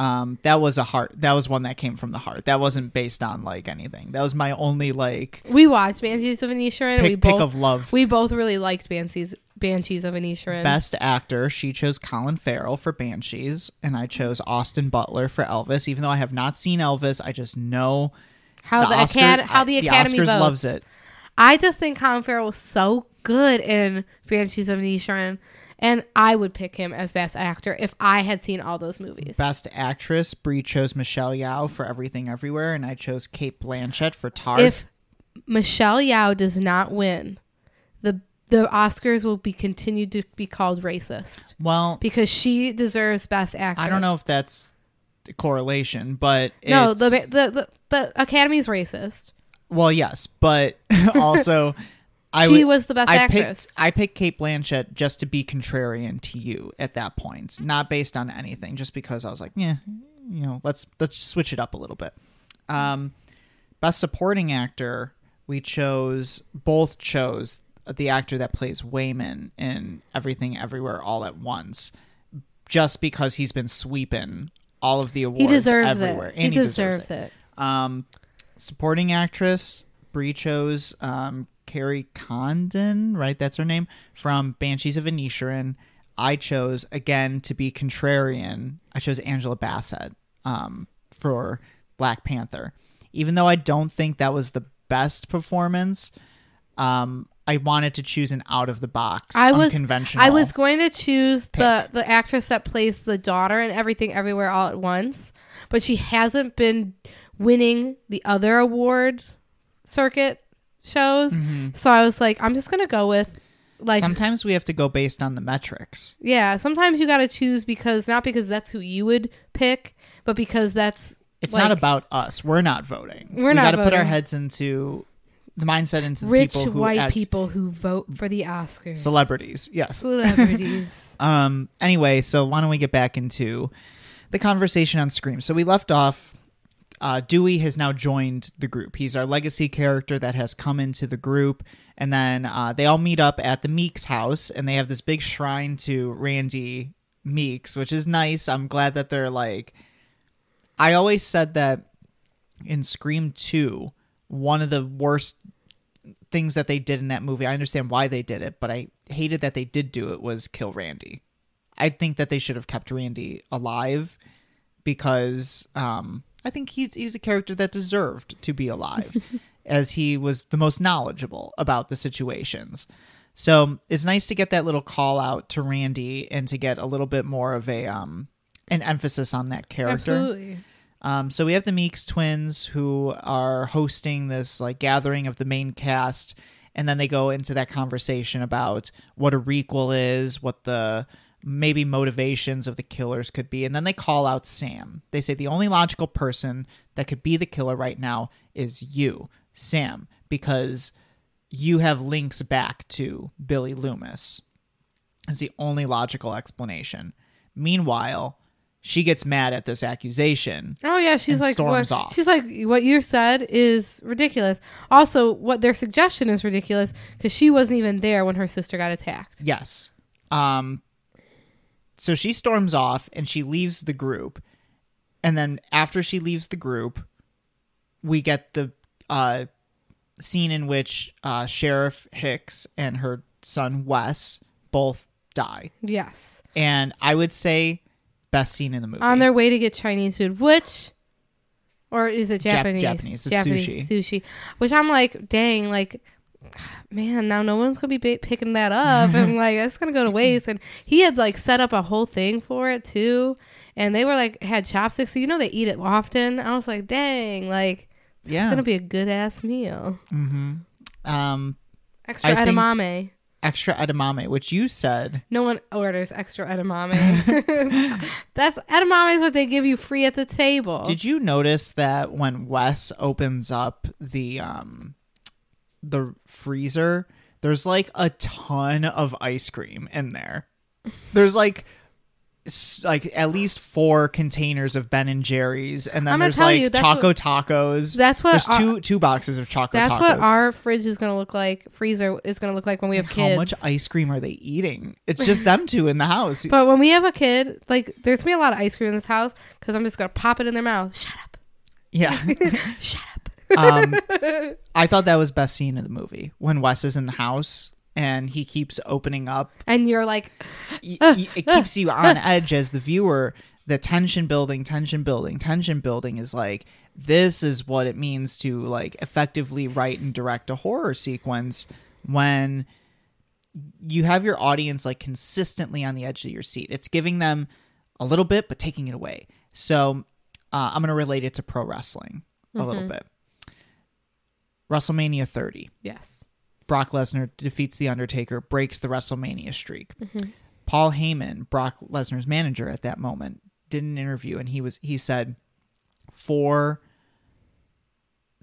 Um, that was a heart. That was one that came from the heart. That wasn't based on like anything. That was my only like We watched Banshees of Inisherin. and we pick, pick of love. we both really liked Banshees Banshees of Inisherin. Best actor, she chose Colin Farrell for Banshees, and I chose Austin Butler for Elvis. Even though I have not seen Elvis, I just know how the, Oscar- acad- how the Academy Oscars votes. loves it. I just think Colin Farrell was so good in Banshees of Inisherin, and I would pick him as best actor if I had seen all those movies. Best actress, Brie chose Michelle Yeoh for Everything Everywhere, and I chose Cate Blanchett for Tar. if Michelle Yeoh does not win, the the Oscars will be continued to be called racist well, because she deserves best actress. I don't know if that's the correlation, but no, it's- the, the the the Academy's racist. well, yes, but also I she would- was the best I actress. picked I picked Cate Blanchett just to be contrarian to you at that point, not based on anything, just because I was like, yeah, you know, let's let's switch it up a little bit. Um, best supporting actor, we chose both chose the actor that plays Waymond in Everything Everywhere All at Once, just because he's been sweeping all of the awards he deserves everywhere, it. and he deserves it. um, supporting actress, Brie chose um, Kerry Condon, right? That's her name from Banshees of Inisherin. I chose again to be contrarian. I chose Angela Bassett um, for Black Panther, even though I don't think that was the best performance. Um, I wanted to choose an out of the box, I was unconventional. I was going to choose the the actress that plays the daughter and everything everywhere all at once, but she hasn't been winning the other awards circuit shows. So I was like, I'm just gonna go with like Sometimes we have to go based on the metrics. yeah. Sometimes you got to choose because not because that's who you would pick, but because that's It's like, not about us. We're not voting. We're we not got to put our heads into the mindset into the rich people who white act- people who vote for the Oscars. celebrities. Yes. Celebrities. Um. Anyway, so why don't we get back into the conversation on Scream? So we left off. Uh, Dewey has now joined the group. He's our legacy character that has come into the group, and then uh, they all meet up at the Meeks house, and they have this big shrine to Randy Meeks, which is nice. I'm glad that they're like. I always said that in Scream Two, one of the worst things that they did in that movie. I understand why they did it, but I hated that they did do it was kill Randy. I think that they should have kept Randy alive because um, I think he's he's a character that deserved to be alive, as he was the most knowledgeable about the situations. So it's nice to get that little call out to Randy and to get a little bit more of a um an emphasis on that character. Absolutely. Um, so we have the Meeks twins who are hosting this like gathering of the main cast, and then they go into that conversation about what a requel is, what the maybe motivations of the killers could be, and then they call out Sam. They say the only logical person that could be the killer right now is you, Sam, because you have links back to Billy Loomis. Is the only logical explanation. Meanwhile, she gets mad at this accusation. Oh yeah, she's like storms what, off. She's like what you said is ridiculous. Also, what their suggestion is ridiculous because she wasn't even there when her sister got attacked. Yes. Um so she storms off and she leaves the group. And then after she leaves the group, we get the uh scene in which uh Sheriff Hicks and her son Wes both die. Yes, And I would say best scene in the movie. on their way to get Chinese food, which, or is it Jap- Japanese? Japanese. Sushi. sushi. Which I'm like, dang, like. Man, now no one's gonna be picking that up, and like that's gonna go to waste. And he had like set up a whole thing for it too, and they were like had chopsticks, so you know they eat it often. I was like, dang, like yeah. it's gonna be a good ass meal. mm-hmm. Um Extra I edamame. extra edamame, which you said No one orders extra edamame. That's edamame is what they give you free at the table. Did you notice that when Wes opens up the um the freezer, there's like a ton of ice cream in there. There's like like at least four containers of Ben and Jerry's, and then there's like you, Choco Tacos. That's what there's our- two two boxes of Choco That's Tacos. what our fridge is gonna look like. Freezer is gonna look like when we have kids. How much ice cream are they eating? It's just them two in the house. But when we have a kid, like there's gonna be a lot of ice cream in this house because I'm just gonna pop it in their mouth. Shut up. yeah. Shut up. um, I thought that was best scene of the movie when Wes is in the house and he keeps opening up. And you're like, Y- y- it keeps you on edge as the viewer. The tension building, tension building, tension building is like this is what it means to like effectively write and direct a horror sequence when you have your audience like consistently on the edge of your seat. It's giving them a little bit but taking it away. So uh, I'm going to relate it to pro wrestling a little bit. WrestleMania 30. yes. Brock Lesnar defeats The Undertaker, breaks the WrestleMania streak. Mm-hmm. Paul Heyman, Brock Lesnar's manager at that moment, did an interview and he was he said for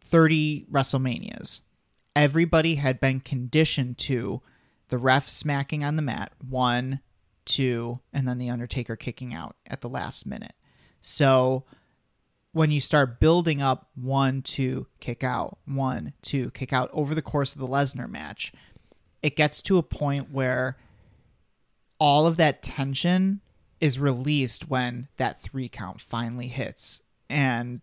30 WrestleManias, everybody had been conditioned to the ref smacking on the mat, one, two, and then The Undertaker kicking out at the last minute. So when you start building up one, two, kick out, one, two, kick out over the course of the Lesnar match, it gets to a point where all of that tension is released when that three count finally hits. And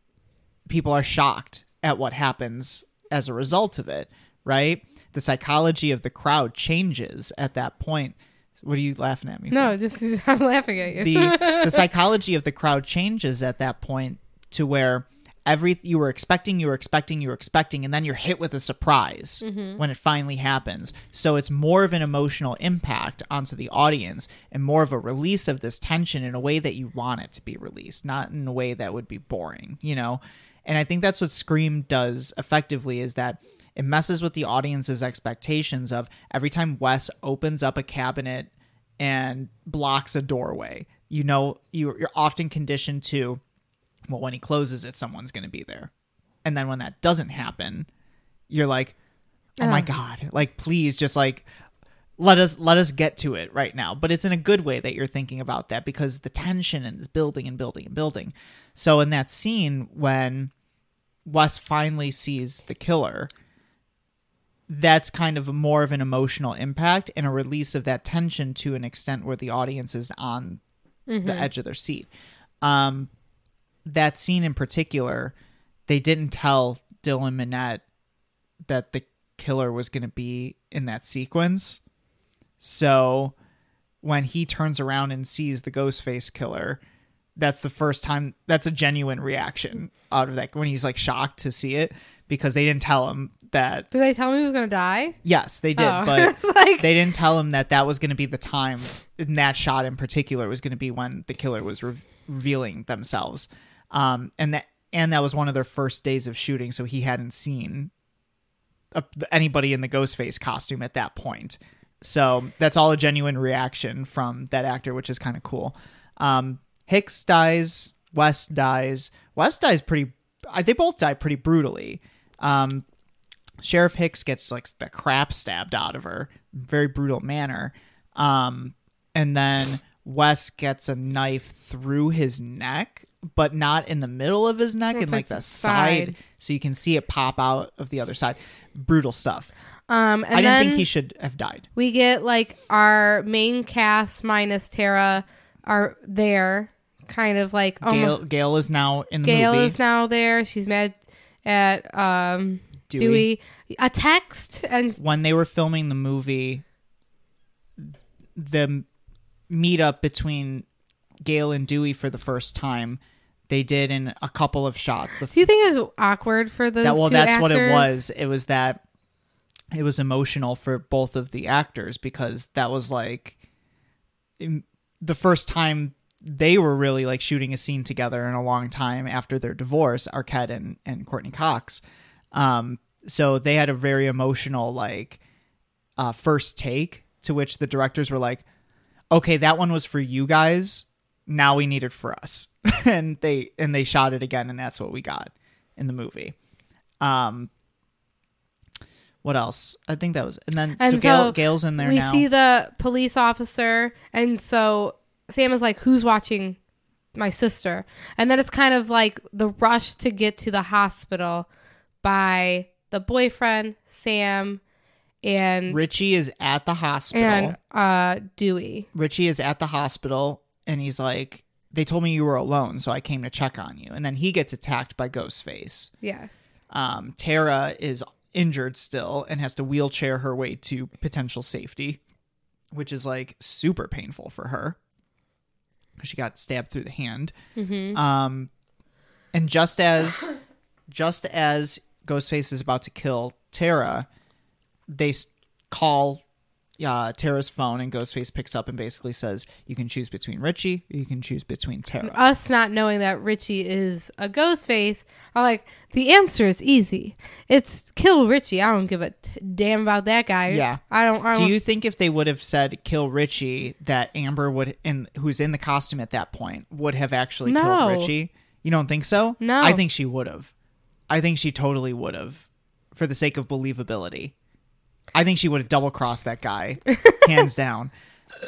people are shocked at what happens as a result of it, right? The psychology of the crowd changes at that point. What are you laughing at me for? No, just I'm laughing at you. the the psychology of the crowd changes at that point to where every you were expecting you were expecting you were expecting and then you're hit with a surprise mm-hmm. when it finally happens. So it's more of an emotional impact onto the audience and more of a release of this tension in a way that you want it to be released not in a way that would be boring you know? And i think that's what scream does effectively is that it messes with the audience's expectations of every time wes opens up a cabinet and blocks a doorway you know you- you're often conditioned to well when he closes it someone's going to be there. And then when that doesn't happen you're like oh my god like please just like let us let us get to it right now. But it's in a good way that you're thinking about that because the tension is building and building and building. So in that scene when wes finally sees the killer that's kind of more of an emotional impact and a release of that tension to an extent where the audience is on the edge of their seat. Um, that scene in particular, they didn't tell Dylan Minnette that the killer was going to be in that sequence. So when he turns around and sees the Ghostface killer, that's the first time that's a genuine reaction out of that when he's like shocked to see it because they didn't tell him that Did they tell me he was gonna die? yes they did Oh. but It's like they didn't tell him that that was going to be the time in that shot in particular was going to be when the killer was re- revealing themselves um and that and that was one of their first days of shooting so he hadn't seen a, anybody in the ghostface costume at that point. So that's all a genuine reaction from that actor which is kind of cool. Um hicks dies Wes dies. Wes dies pretty they both die pretty brutally. Um Sheriff Hicks gets like the crap stabbed out of her, very brutal manner. Um, and then Wes gets a knife through his neck, but not in the middle of his neck, It's in like like the side. side. so you can see it pop out of the other side. Brutal stuff. Um, and I didn't think he should have died. we get like our main cast minus Tara are there, kind of like oh, Gale, Gale is now in the Gale movie. is now there. She's mad at um, Dewey. Dewey. A text and when they were filming the movie, the meetup between Gale and Dewey for the first time, they did in a couple of shots. The do you think it was awkward for those? that well, that's what it was. It was that it was emotional for both of the actors because that was like the first time they were really like shooting a scene together in a long time after their divorce, Arquette and, and Courteney Cox. Um, so they had a very emotional like uh, first take to which the directors were like, "Okay, that one was for you guys. Now we need it for us." and they and they shot it again, and that's what we got in the movie. Um, what else? I think that was, and then And so, Gale, so Gale's in there we now. see the police officer, and so Sam is like, "Who's watching my sister?" And then it's kind of like the rush to get to the hospital by the boyfriend Sam and Richie is at the hospital. and uh, Dewey. Richie is at the hospital, and he's like, "They told me you were alone, so I came to check on you." And then he gets attacked by Ghostface. Yes. Um, Tara is injured still and has to wheelchair her way to potential safety, which is like super painful for her because she got stabbed through the hand. Mm-hmm. Um, and just as just as Ghostface is about to kill Tara, they call uh, Tara's phone, and Ghostface picks up and basically says, "You can choose between Richie, you can choose between Tara." Us not knowing that Richie is a ghost face, I'm like, the answer is easy. It's kill Richie. I don't give a t- damn about that guy. Yeah. I don't. I don't. don't you think if they would have said kill Richie, that Amber would, in who's in the costume at that point, would have actually No. killed Richie? You don't think so? No. I think she would have. I think she totally would have, for the sake of believability. I think she would have double crossed that guy, hands down.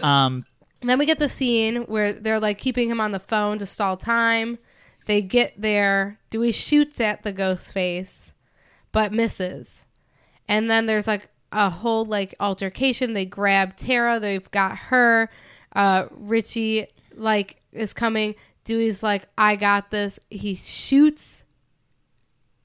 Um, then we get the scene where they're like keeping him on the phone to stall time. They get there. Dewey shoots at the ghost face, but misses. And then there's like a whole like altercation. They grab Tara. They've got her. Uh, Richie like is coming. Dewey's like, I got this. He shoots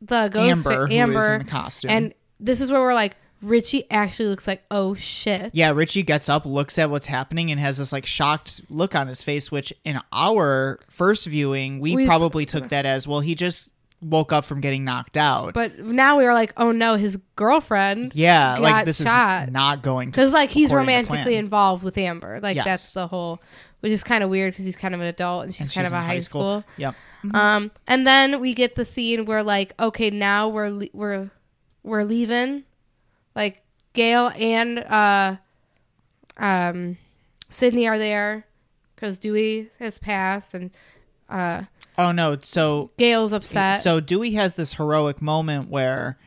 the ghost Amber, fa- Amber, in the costume. and this is where we're like, Richie actually looks like oh shit. Yeah, Richie gets up, looks at what's happening, and has this like shocked look on his face. Which in our first viewing, we, We- probably took that as well. He just woke up from getting knocked out. But now we are like, oh no, his girlfriend. yeah, like this shot. is not going to. Because like he's romantically involved with Amber. Like Yes. that's the whole, which is kind of weird because he's kind of an adult and she's And kind she's of a high school. Yep. Um, and then we get the scene where like, okay, now we're le- we're we're leaving. Like Gale and uh, um, Sidney are there because Dewey has passed and uh, Oh no! So Gale's upset. so Dewey has this heroic moment where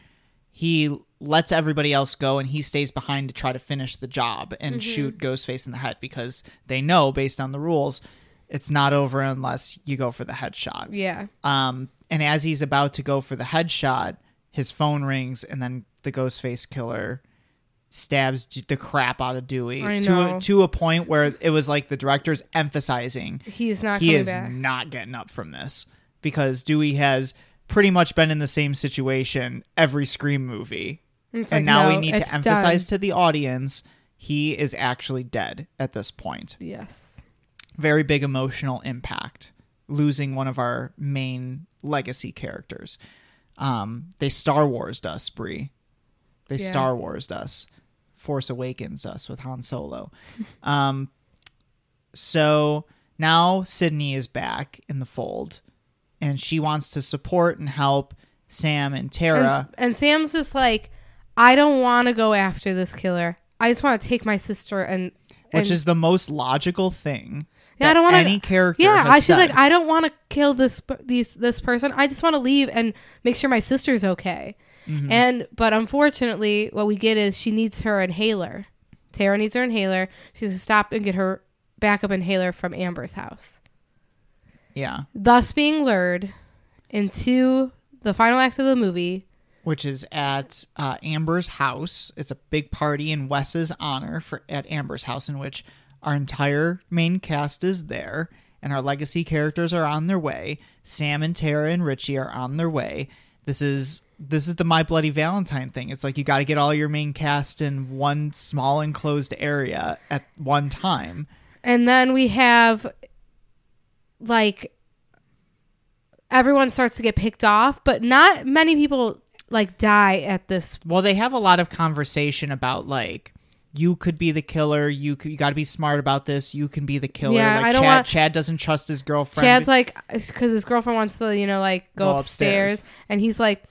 he lets everybody else go and he stays behind to try to finish the job and shoot Ghostface in the head because they know based on the rules it's not over unless you go for the headshot. yeah. Um, and as he's about to go for the headshot, his phone rings, and then the Ghostface killer stabs the crap out of Dewey to a, to a point where it was like the director's emphasizing He's not he is back. not getting up from this because Dewey has pretty much been in the same situation every Scream movie, It's and like, now we need to emphasize done. to the audience he is actually dead at this point Yes. very big emotional impact losing one of our main legacy characters um they star warsed us brie they Yeah. star warsed us force awakens us with han solo um so now sydney is back in the fold and she wants to support and help sam and And, tara and Sam's just like, I don't want to go after this killer. I just want to take my sister and. which is the most logical thing Yeah, I don't wanna- any character yeah. has I, she's said. like, I don't want to kill this these this person. I just want to leave and make sure my sister's okay. Mm-hmm. And but unfortunately, what we get is she needs her inhaler. Tara needs her inhaler. She's to stop and get her backup inhaler from Amber's house, Yeah. thus being lured into the final act of the movie. Which is at uh, Amber's house. It's a big party in Wes's honor for at Amber's house, in which our entire main cast is there, and our legacy characters are on their way. Sam and Tara and Richie are on their way. This is this is the My Bloody Valentine thing. It's like you got to get all your main cast in one small enclosed area at one time. And then we have like everyone starts to get picked off, but not many people like die at this. Well, they have a lot of conversation about like you could be the killer. You could, you got to be smart about this. You can be the killer. Yeah, like I don't Chad, want- Chad doesn't trust his girlfriend. Chad's like cuz his girlfriend wants to, you know, like go, Go upstairs, upstairs. and he's like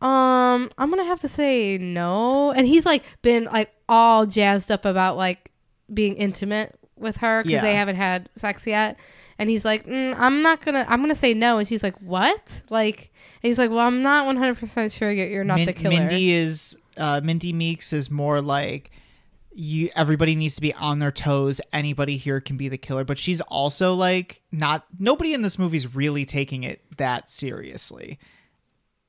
um I'm going to have to say no. And he's like been like all jazzed up about like being intimate with her cuz Yeah. they haven't had sex yet. And he's like, mm, I'm not gonna. I'm gonna say no. And she's like, what? Like, and he's like, well, I'm not 100 percent sure you're, you're not Min- the killer. Mindy is uh, Mindy Meeks is more like you. Everybody needs to be on their toes. Anybody here can be the killer, but she's also like not. Nobody in this movie's really taking it that seriously.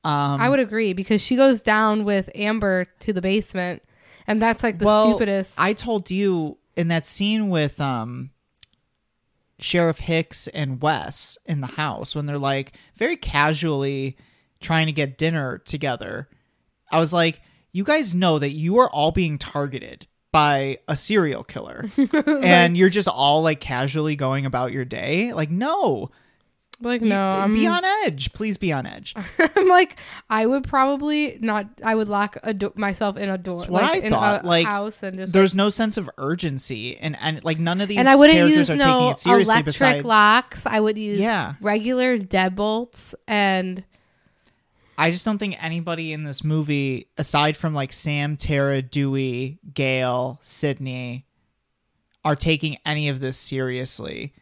Um, I would agree because she goes down with Amber to the basement, and that's like the well, stupidest. I told you in that scene with um Sheriff Hicks and Wes in the house when they're like very casually trying to get dinner together. I was like, you guys know that you are all being targeted by a serial killer and you're just all like casually going about your day. Like, no. like Be- no, I'm, be on edge. Please be on edge. I'm like I would probably not. I would lock a do- myself in a door, That's what like I in thought, like, house, and just There's no sense of urgency and, and like none of these and I wouldn't characters use are taking no it seriously electric besides locks. I would use Yeah. regular deadbolts and I just don't think anybody in this movie, aside from like Sam, Tara, Dewey, Gale, Sidney, are taking any of this seriously.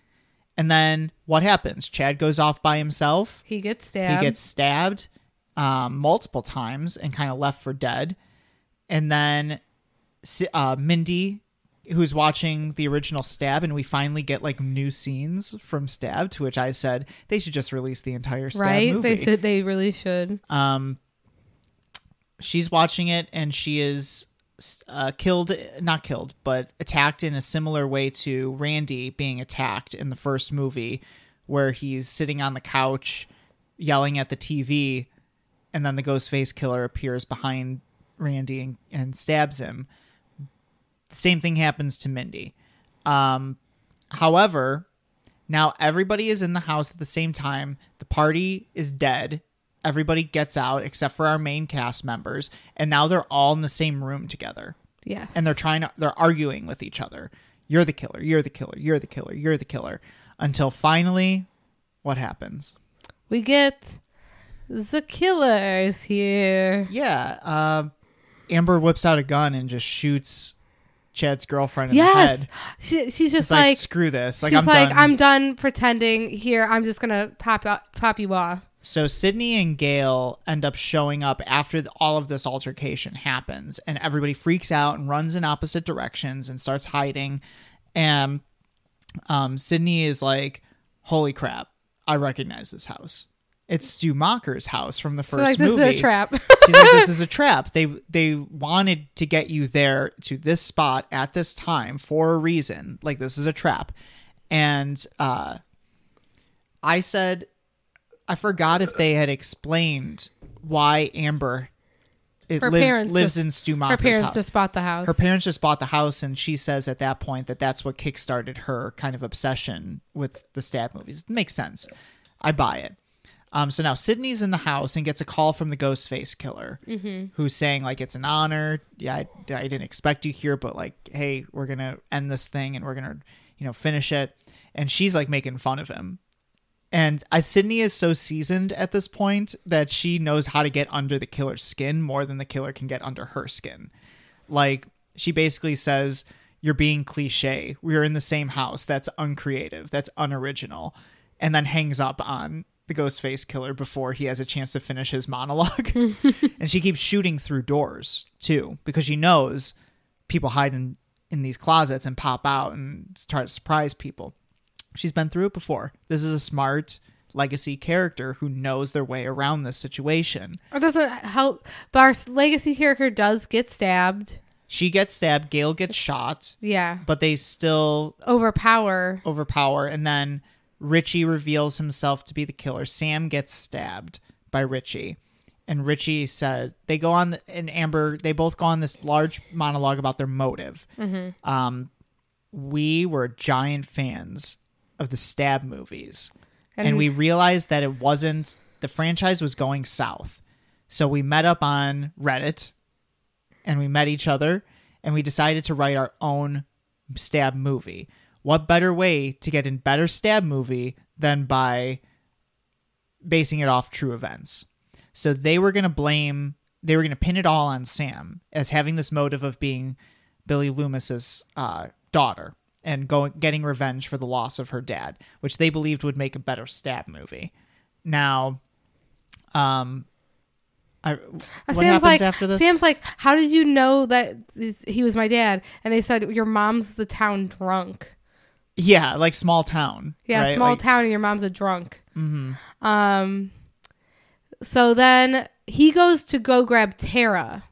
And then what happens? Chad goes off by himself. he gets stabbed. He gets stabbed um, multiple times and kind of left for dead. And then uh, Mindy, who's watching the original Stab, and we finally get like new scenes from Stab, to which I said they should just release the entire Stab right. movie. They should. They really should. Um, she's watching it and she is uh, killed, not killed, but attacked in a similar way to Randy being attacked in the first movie, where he's sitting on the couch yelling at the TV, and then the Ghostface killer appears behind Randy and, and stabs him. The same thing happens to Mindy. Um, however, now everybody is in the house at the same time. The party is dead. Everybody gets out except for our main cast members, and now they're all in the same room together. Yes. And they're trying to they're arguing with each other. You're the killer, you're the killer, you're the killer, you're the killer. Until finally what happens? we get the killer is here. Yeah, uh, Amber whips out a gun and just shoots Chad's girlfriend in the Yes. head. She, she's just like, like, screw this. Like she's I'm like, done. I'm done pretending here. I'm just gonna pop pop you off. So Sidney and Gale end up showing up after the, all of this altercation happens, and everybody freaks out and runs in opposite directions and starts hiding. And um, Sidney is like, "Holy crap! I recognize this house. It's Stu Macher's house from the first So like this movie." is a trap. She's like, "This is a trap. They they wanted to get you there to this spot at this time for a reason. Like this is a trap." And uh, I said, I forgot if they had explained why Amber it Her lives, parents lives just- in Stu Macher's house. Her parents house. just bought the house. Her parents just bought the house, and she says at that point that that's what kickstarted her kind of obsession with the stab movies. makes sense. I buy it. Um, so now Sidney's in the house and gets a call from the Ghostface killer, who's saying like it's an honor. Yeah, I, I didn't expect you here, but like, hey, we're gonna end this thing and we're gonna, you know, finish it. And she's like making fun of him. And I, Sidney is so seasoned at this point that she knows how to get under the killer's skin more than the killer can get under her skin. Like she basically says, "You're being cliche. We're in the same house. That's uncreative. That's unoriginal," and then hangs up on the Ghostface killer before he has a chance to finish his monologue. and she keeps shooting through doors too because she knows people hide in in these closets and pop out and start to surprise people. She's been through it before. This is a smart legacy character who knows their way around this situation. It doesn't help. But our legacy character does get stabbed. She gets stabbed, Gale gets shot, Yeah. but they still Overpower. overpower and then Richie reveals himself to be the killer. Sam gets stabbed by Richie. And Richie says they go on and Amber they both go on this large monologue about their motive. Um, we were giant fans of the stab movies, and, And- we realized that it wasn't the franchise was going south. So we met up on Reddit, and we met each other, and we decided to write our own stab movie. What better way to get a better stab movie than by basing it off true events? So they were going to blame, they were going to pin it all on Sam as having this motive of being Billy Loomis's uh, daughter and going getting revenge for the loss of her dad, which they believed would make a better stab movie. Now, um, I, what Sam's happens like, after this? Sam's like, how did you know that he was my dad? And they said your mom's the town drunk. Yeah, like small town. Yeah, right? small Like- town, and your mom's a drunk. Um. So then he goes to go grab Tara.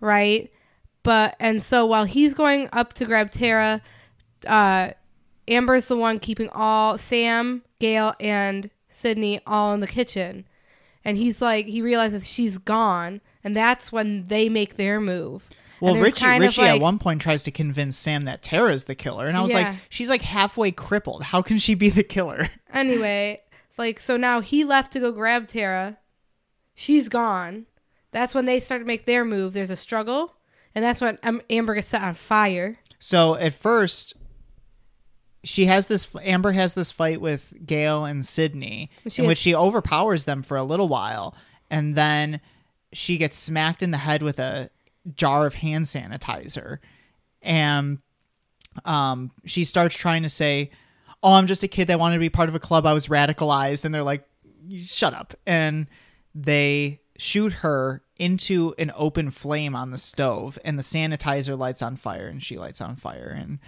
Right, but and so while he's going up to grab Tara, uh, Amber's the one keeping all Sam, Gale, and Sidney all in the kitchen, and he's like he realizes she's gone, and that's when they make their move. Well, Richie, Richie at one point tries to convince Sam that Tara's the killer, and I was Yeah. like, she's like halfway crippled. How can she be the killer? Anyway, like so now he left to go grab Tara. She's gone. That's when they start to make their move. There's a struggle, and that's when Amber gets set on fire. So at first, she has this. Amber has this fight with Gale and Sidney, She in which she overpowers them for a little while, and then she gets smacked in the head with a jar of hand sanitizer, and um, she starts trying to say, "Oh, I'm just a kid that wanted to be part of a club. I was radicalized," and they're like, "Shut up!" and they shoot her into an open flame on the stove and the sanitizer lights on fire and she lights on fire and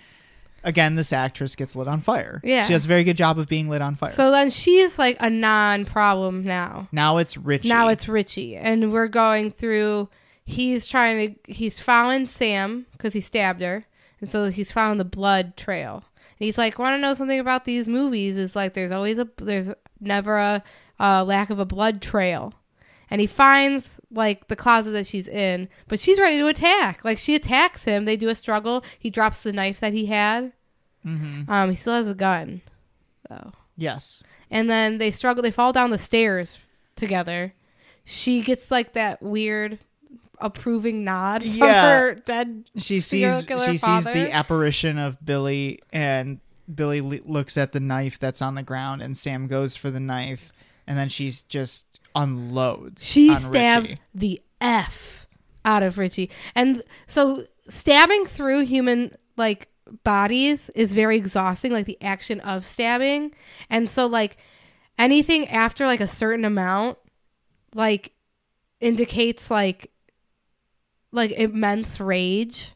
again this actress gets lit on fire Yeah. she does a very good job of being lit on fire So then she's like a non-problem now. now it's richie Now it's Richie, and we're going through. He's trying to. He's following Sam because he stabbed her, and so he's following the blood trail. And he's like, "Want to know something about these movies? Is like there's always a there's never a, lack of a blood trail." And he finds like the closet that she's in, but she's ready to attack. Like she attacks him. They do a struggle. He drops the knife that he had. Mhm. Um, he still has a gun, though yes and then they struggle they fall down the stairs together she gets like that weird approving nod from Yeah. her dead she sees she sees the apparition of billy and billy le- looks at the knife that's on the ground and sam goes for the knife and then she's just unloads she stabs Richie. the f out of richie and so stabbing through human like bodies is very exhausting like the action of stabbing and so like anything after like a certain amount like indicates like like immense rage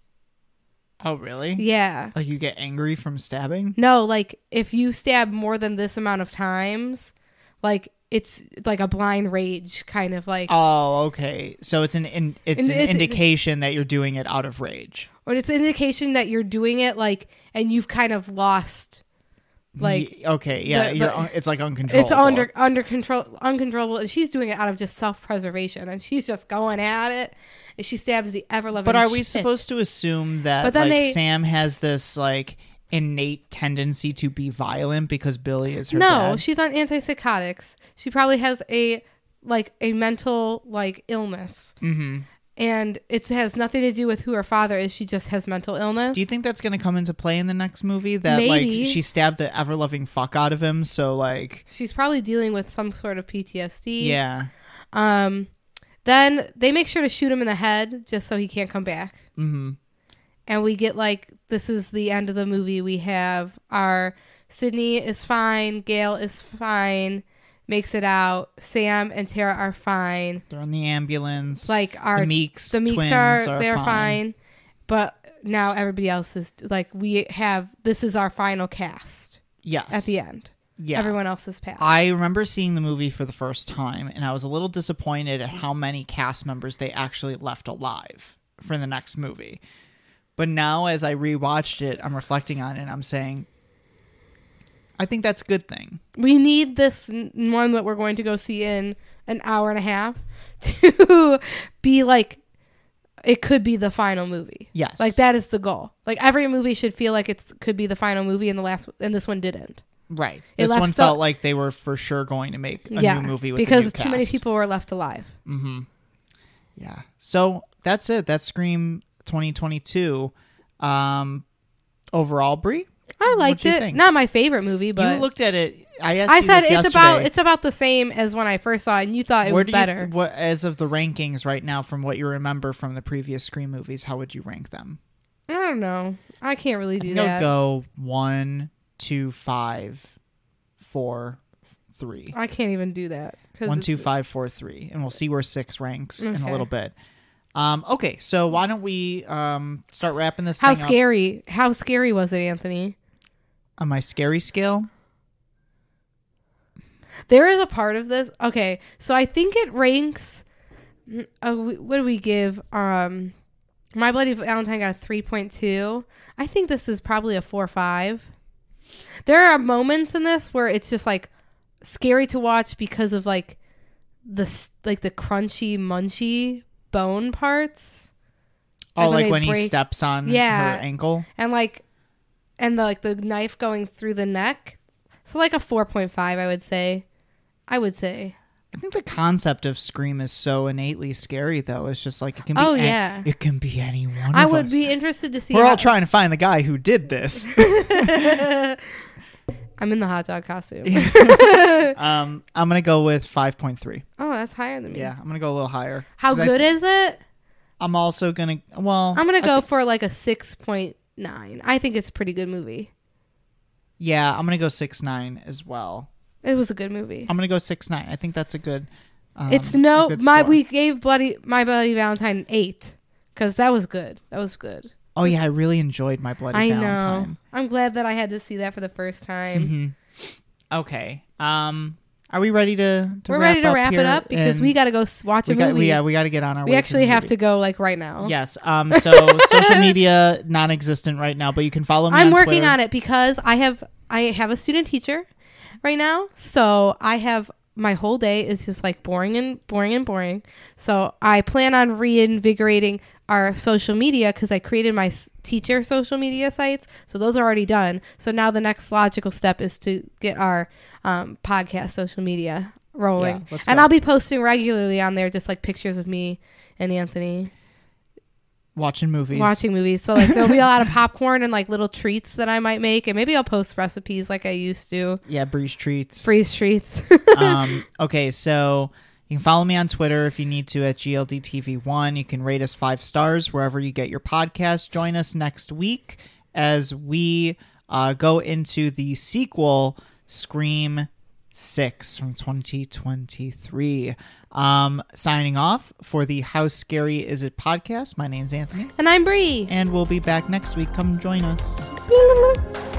oh really yeah like you get angry from stabbing no like if you stab more than this amount of times like it's like a blind rage kind of like Oh, okay. So it's an in, it's And an it's- indication that you're doing it out of rage. or it's an indication that you're doing it like and you've kind of lost like okay, yeah, the- it's like uncontrollable. it's under under control uncontrollable and she's doing it out of just self-preservation and she's just going at it and she stabs the ever-loving But are we shit. supposed to assume that But then like they- Sam has this like innate tendency to be violent because Billy is her no dad? she's on antipsychotics she probably has a like a mental like illness mm-hmm. And it has nothing to do with who her father is. She just has mental illness. Do you think that's going to come into play in the next movie? That Maybe. like she stabbed the ever loving fuck out of him, so like she's probably dealing with some sort of ptsd yeah, um then they make sure to shoot him in the head just so he can't come back. Mm-hmm. and we get like this is the end of the movie. We have our sidney is fine gale is fine makes it out sam and tara are fine they're on the ambulance. like our the Meeks, the meeks twins are, are they're fine. fine. but now everybody else is like we have this is our final cast Yes. at the end. Yeah. Everyone else is passed. I remember seeing the movie for the first time, and I was a little disappointed at how many cast members they actually left alive for the next movie. But now, as I rewatched it, I'm reflecting on it, and I'm saying, I think that's a good thing. we need this n- one that we're going to go see in an hour and a half to be like it could be the final movie. Yes. Like that is the goal. Like every movie should feel like it's could be the final movie and the last and this one didn't. Right. It This one so- felt like they were for sure going to make a yeah. new movie with because too many people were left alive. Mhm. Yeah. So that's it. That's Scream 2022. Um, overall, Brie, I liked you it. think? Not my favorite movie, but you looked at it. I asked I you said this it's about it's about the same as when I first saw it and you thought it Where was do better. You, what as of the rankings right now, from what you remember from the previous Scream movies, how would you rank them? I don't know. I can't really do I'll that. go one, two, five, four, three. I can't even do that. 'cause One, it's- two, five, four, three, and we'll see where six ranks in a Okay. little bit. Um, okay, so why don't we um, start wrapping this How thing up scary? How scary was it, Anthony? on my scary scale? There is a part of this. Okay, so I think it ranks. Uh, what do we give? Um, My Bloody Valentine got a three point two. I think this is probably a four five. There are moments in this where it's just like scary to watch because of like the like the crunchy munchy bone parts. Oh, Like when like when he steps on Yeah. her ankle. and like and the like the knife going through the neck so like a 4.5 i would say i would say I think the concept of Scream is so innately scary, though. It's just like it can be. Oh, yeah. it can be any one. i would us. be interested to see We're how- all trying to find the guy who did this. i'm in the hot dog costume um, I'm gonna go with five point three. oh that's higher than me Yeah, I'm gonna go a little higher. how 'Cause I- good is it I'm also gonna. Well, i'm gonna I go thi- for like a 6.9 i think it's a pretty good movie yeah, I'm gonna go six nine as well. it was a good movie I'm gonna go six nine. I think that's a good. Um, it's a no good my score. we gave bloody my bloody valentine an 8 because that was good that was good Oh yeah, I really enjoyed my bloody i know i'm glad that i had to see that for the first time hmm Okay. Um, are we ready to? to We're ready to wrap it here? up because And we got to go s- watch a we got movie. we, yeah we got to get on our. we way actually the have movie. to go like right now. Yes. Um. So social media non-existent right now, but you can follow me. I'm working on it because I have I have a student teacher right now, so I have my whole day is just like boring and boring and boring. So I plan on reinvigorating our social media because I created my teacher social media sites. So those are already done. So now the next logical step is to get our um, podcast social media rolling, Yeah, and. I'll be posting regularly on there, just like pictures of me and Anthony. watching movies. watching movies. So like there'll be a lot of popcorn and like little treats that I might make, and maybe I'll post recipes like I used to. Yeah, Brie's treats. Freeze treats. um, okay, so you can follow me on Twitter if you need to at GLDTV1. You can rate us five stars wherever you get your podcast. Join us next week as we uh, go into the sequel, Scream 6 from 2023. Um, signing off for the How Scary Is It podcast. My name's Anthony, and I'm Brie. and we'll be back next week. Come join us.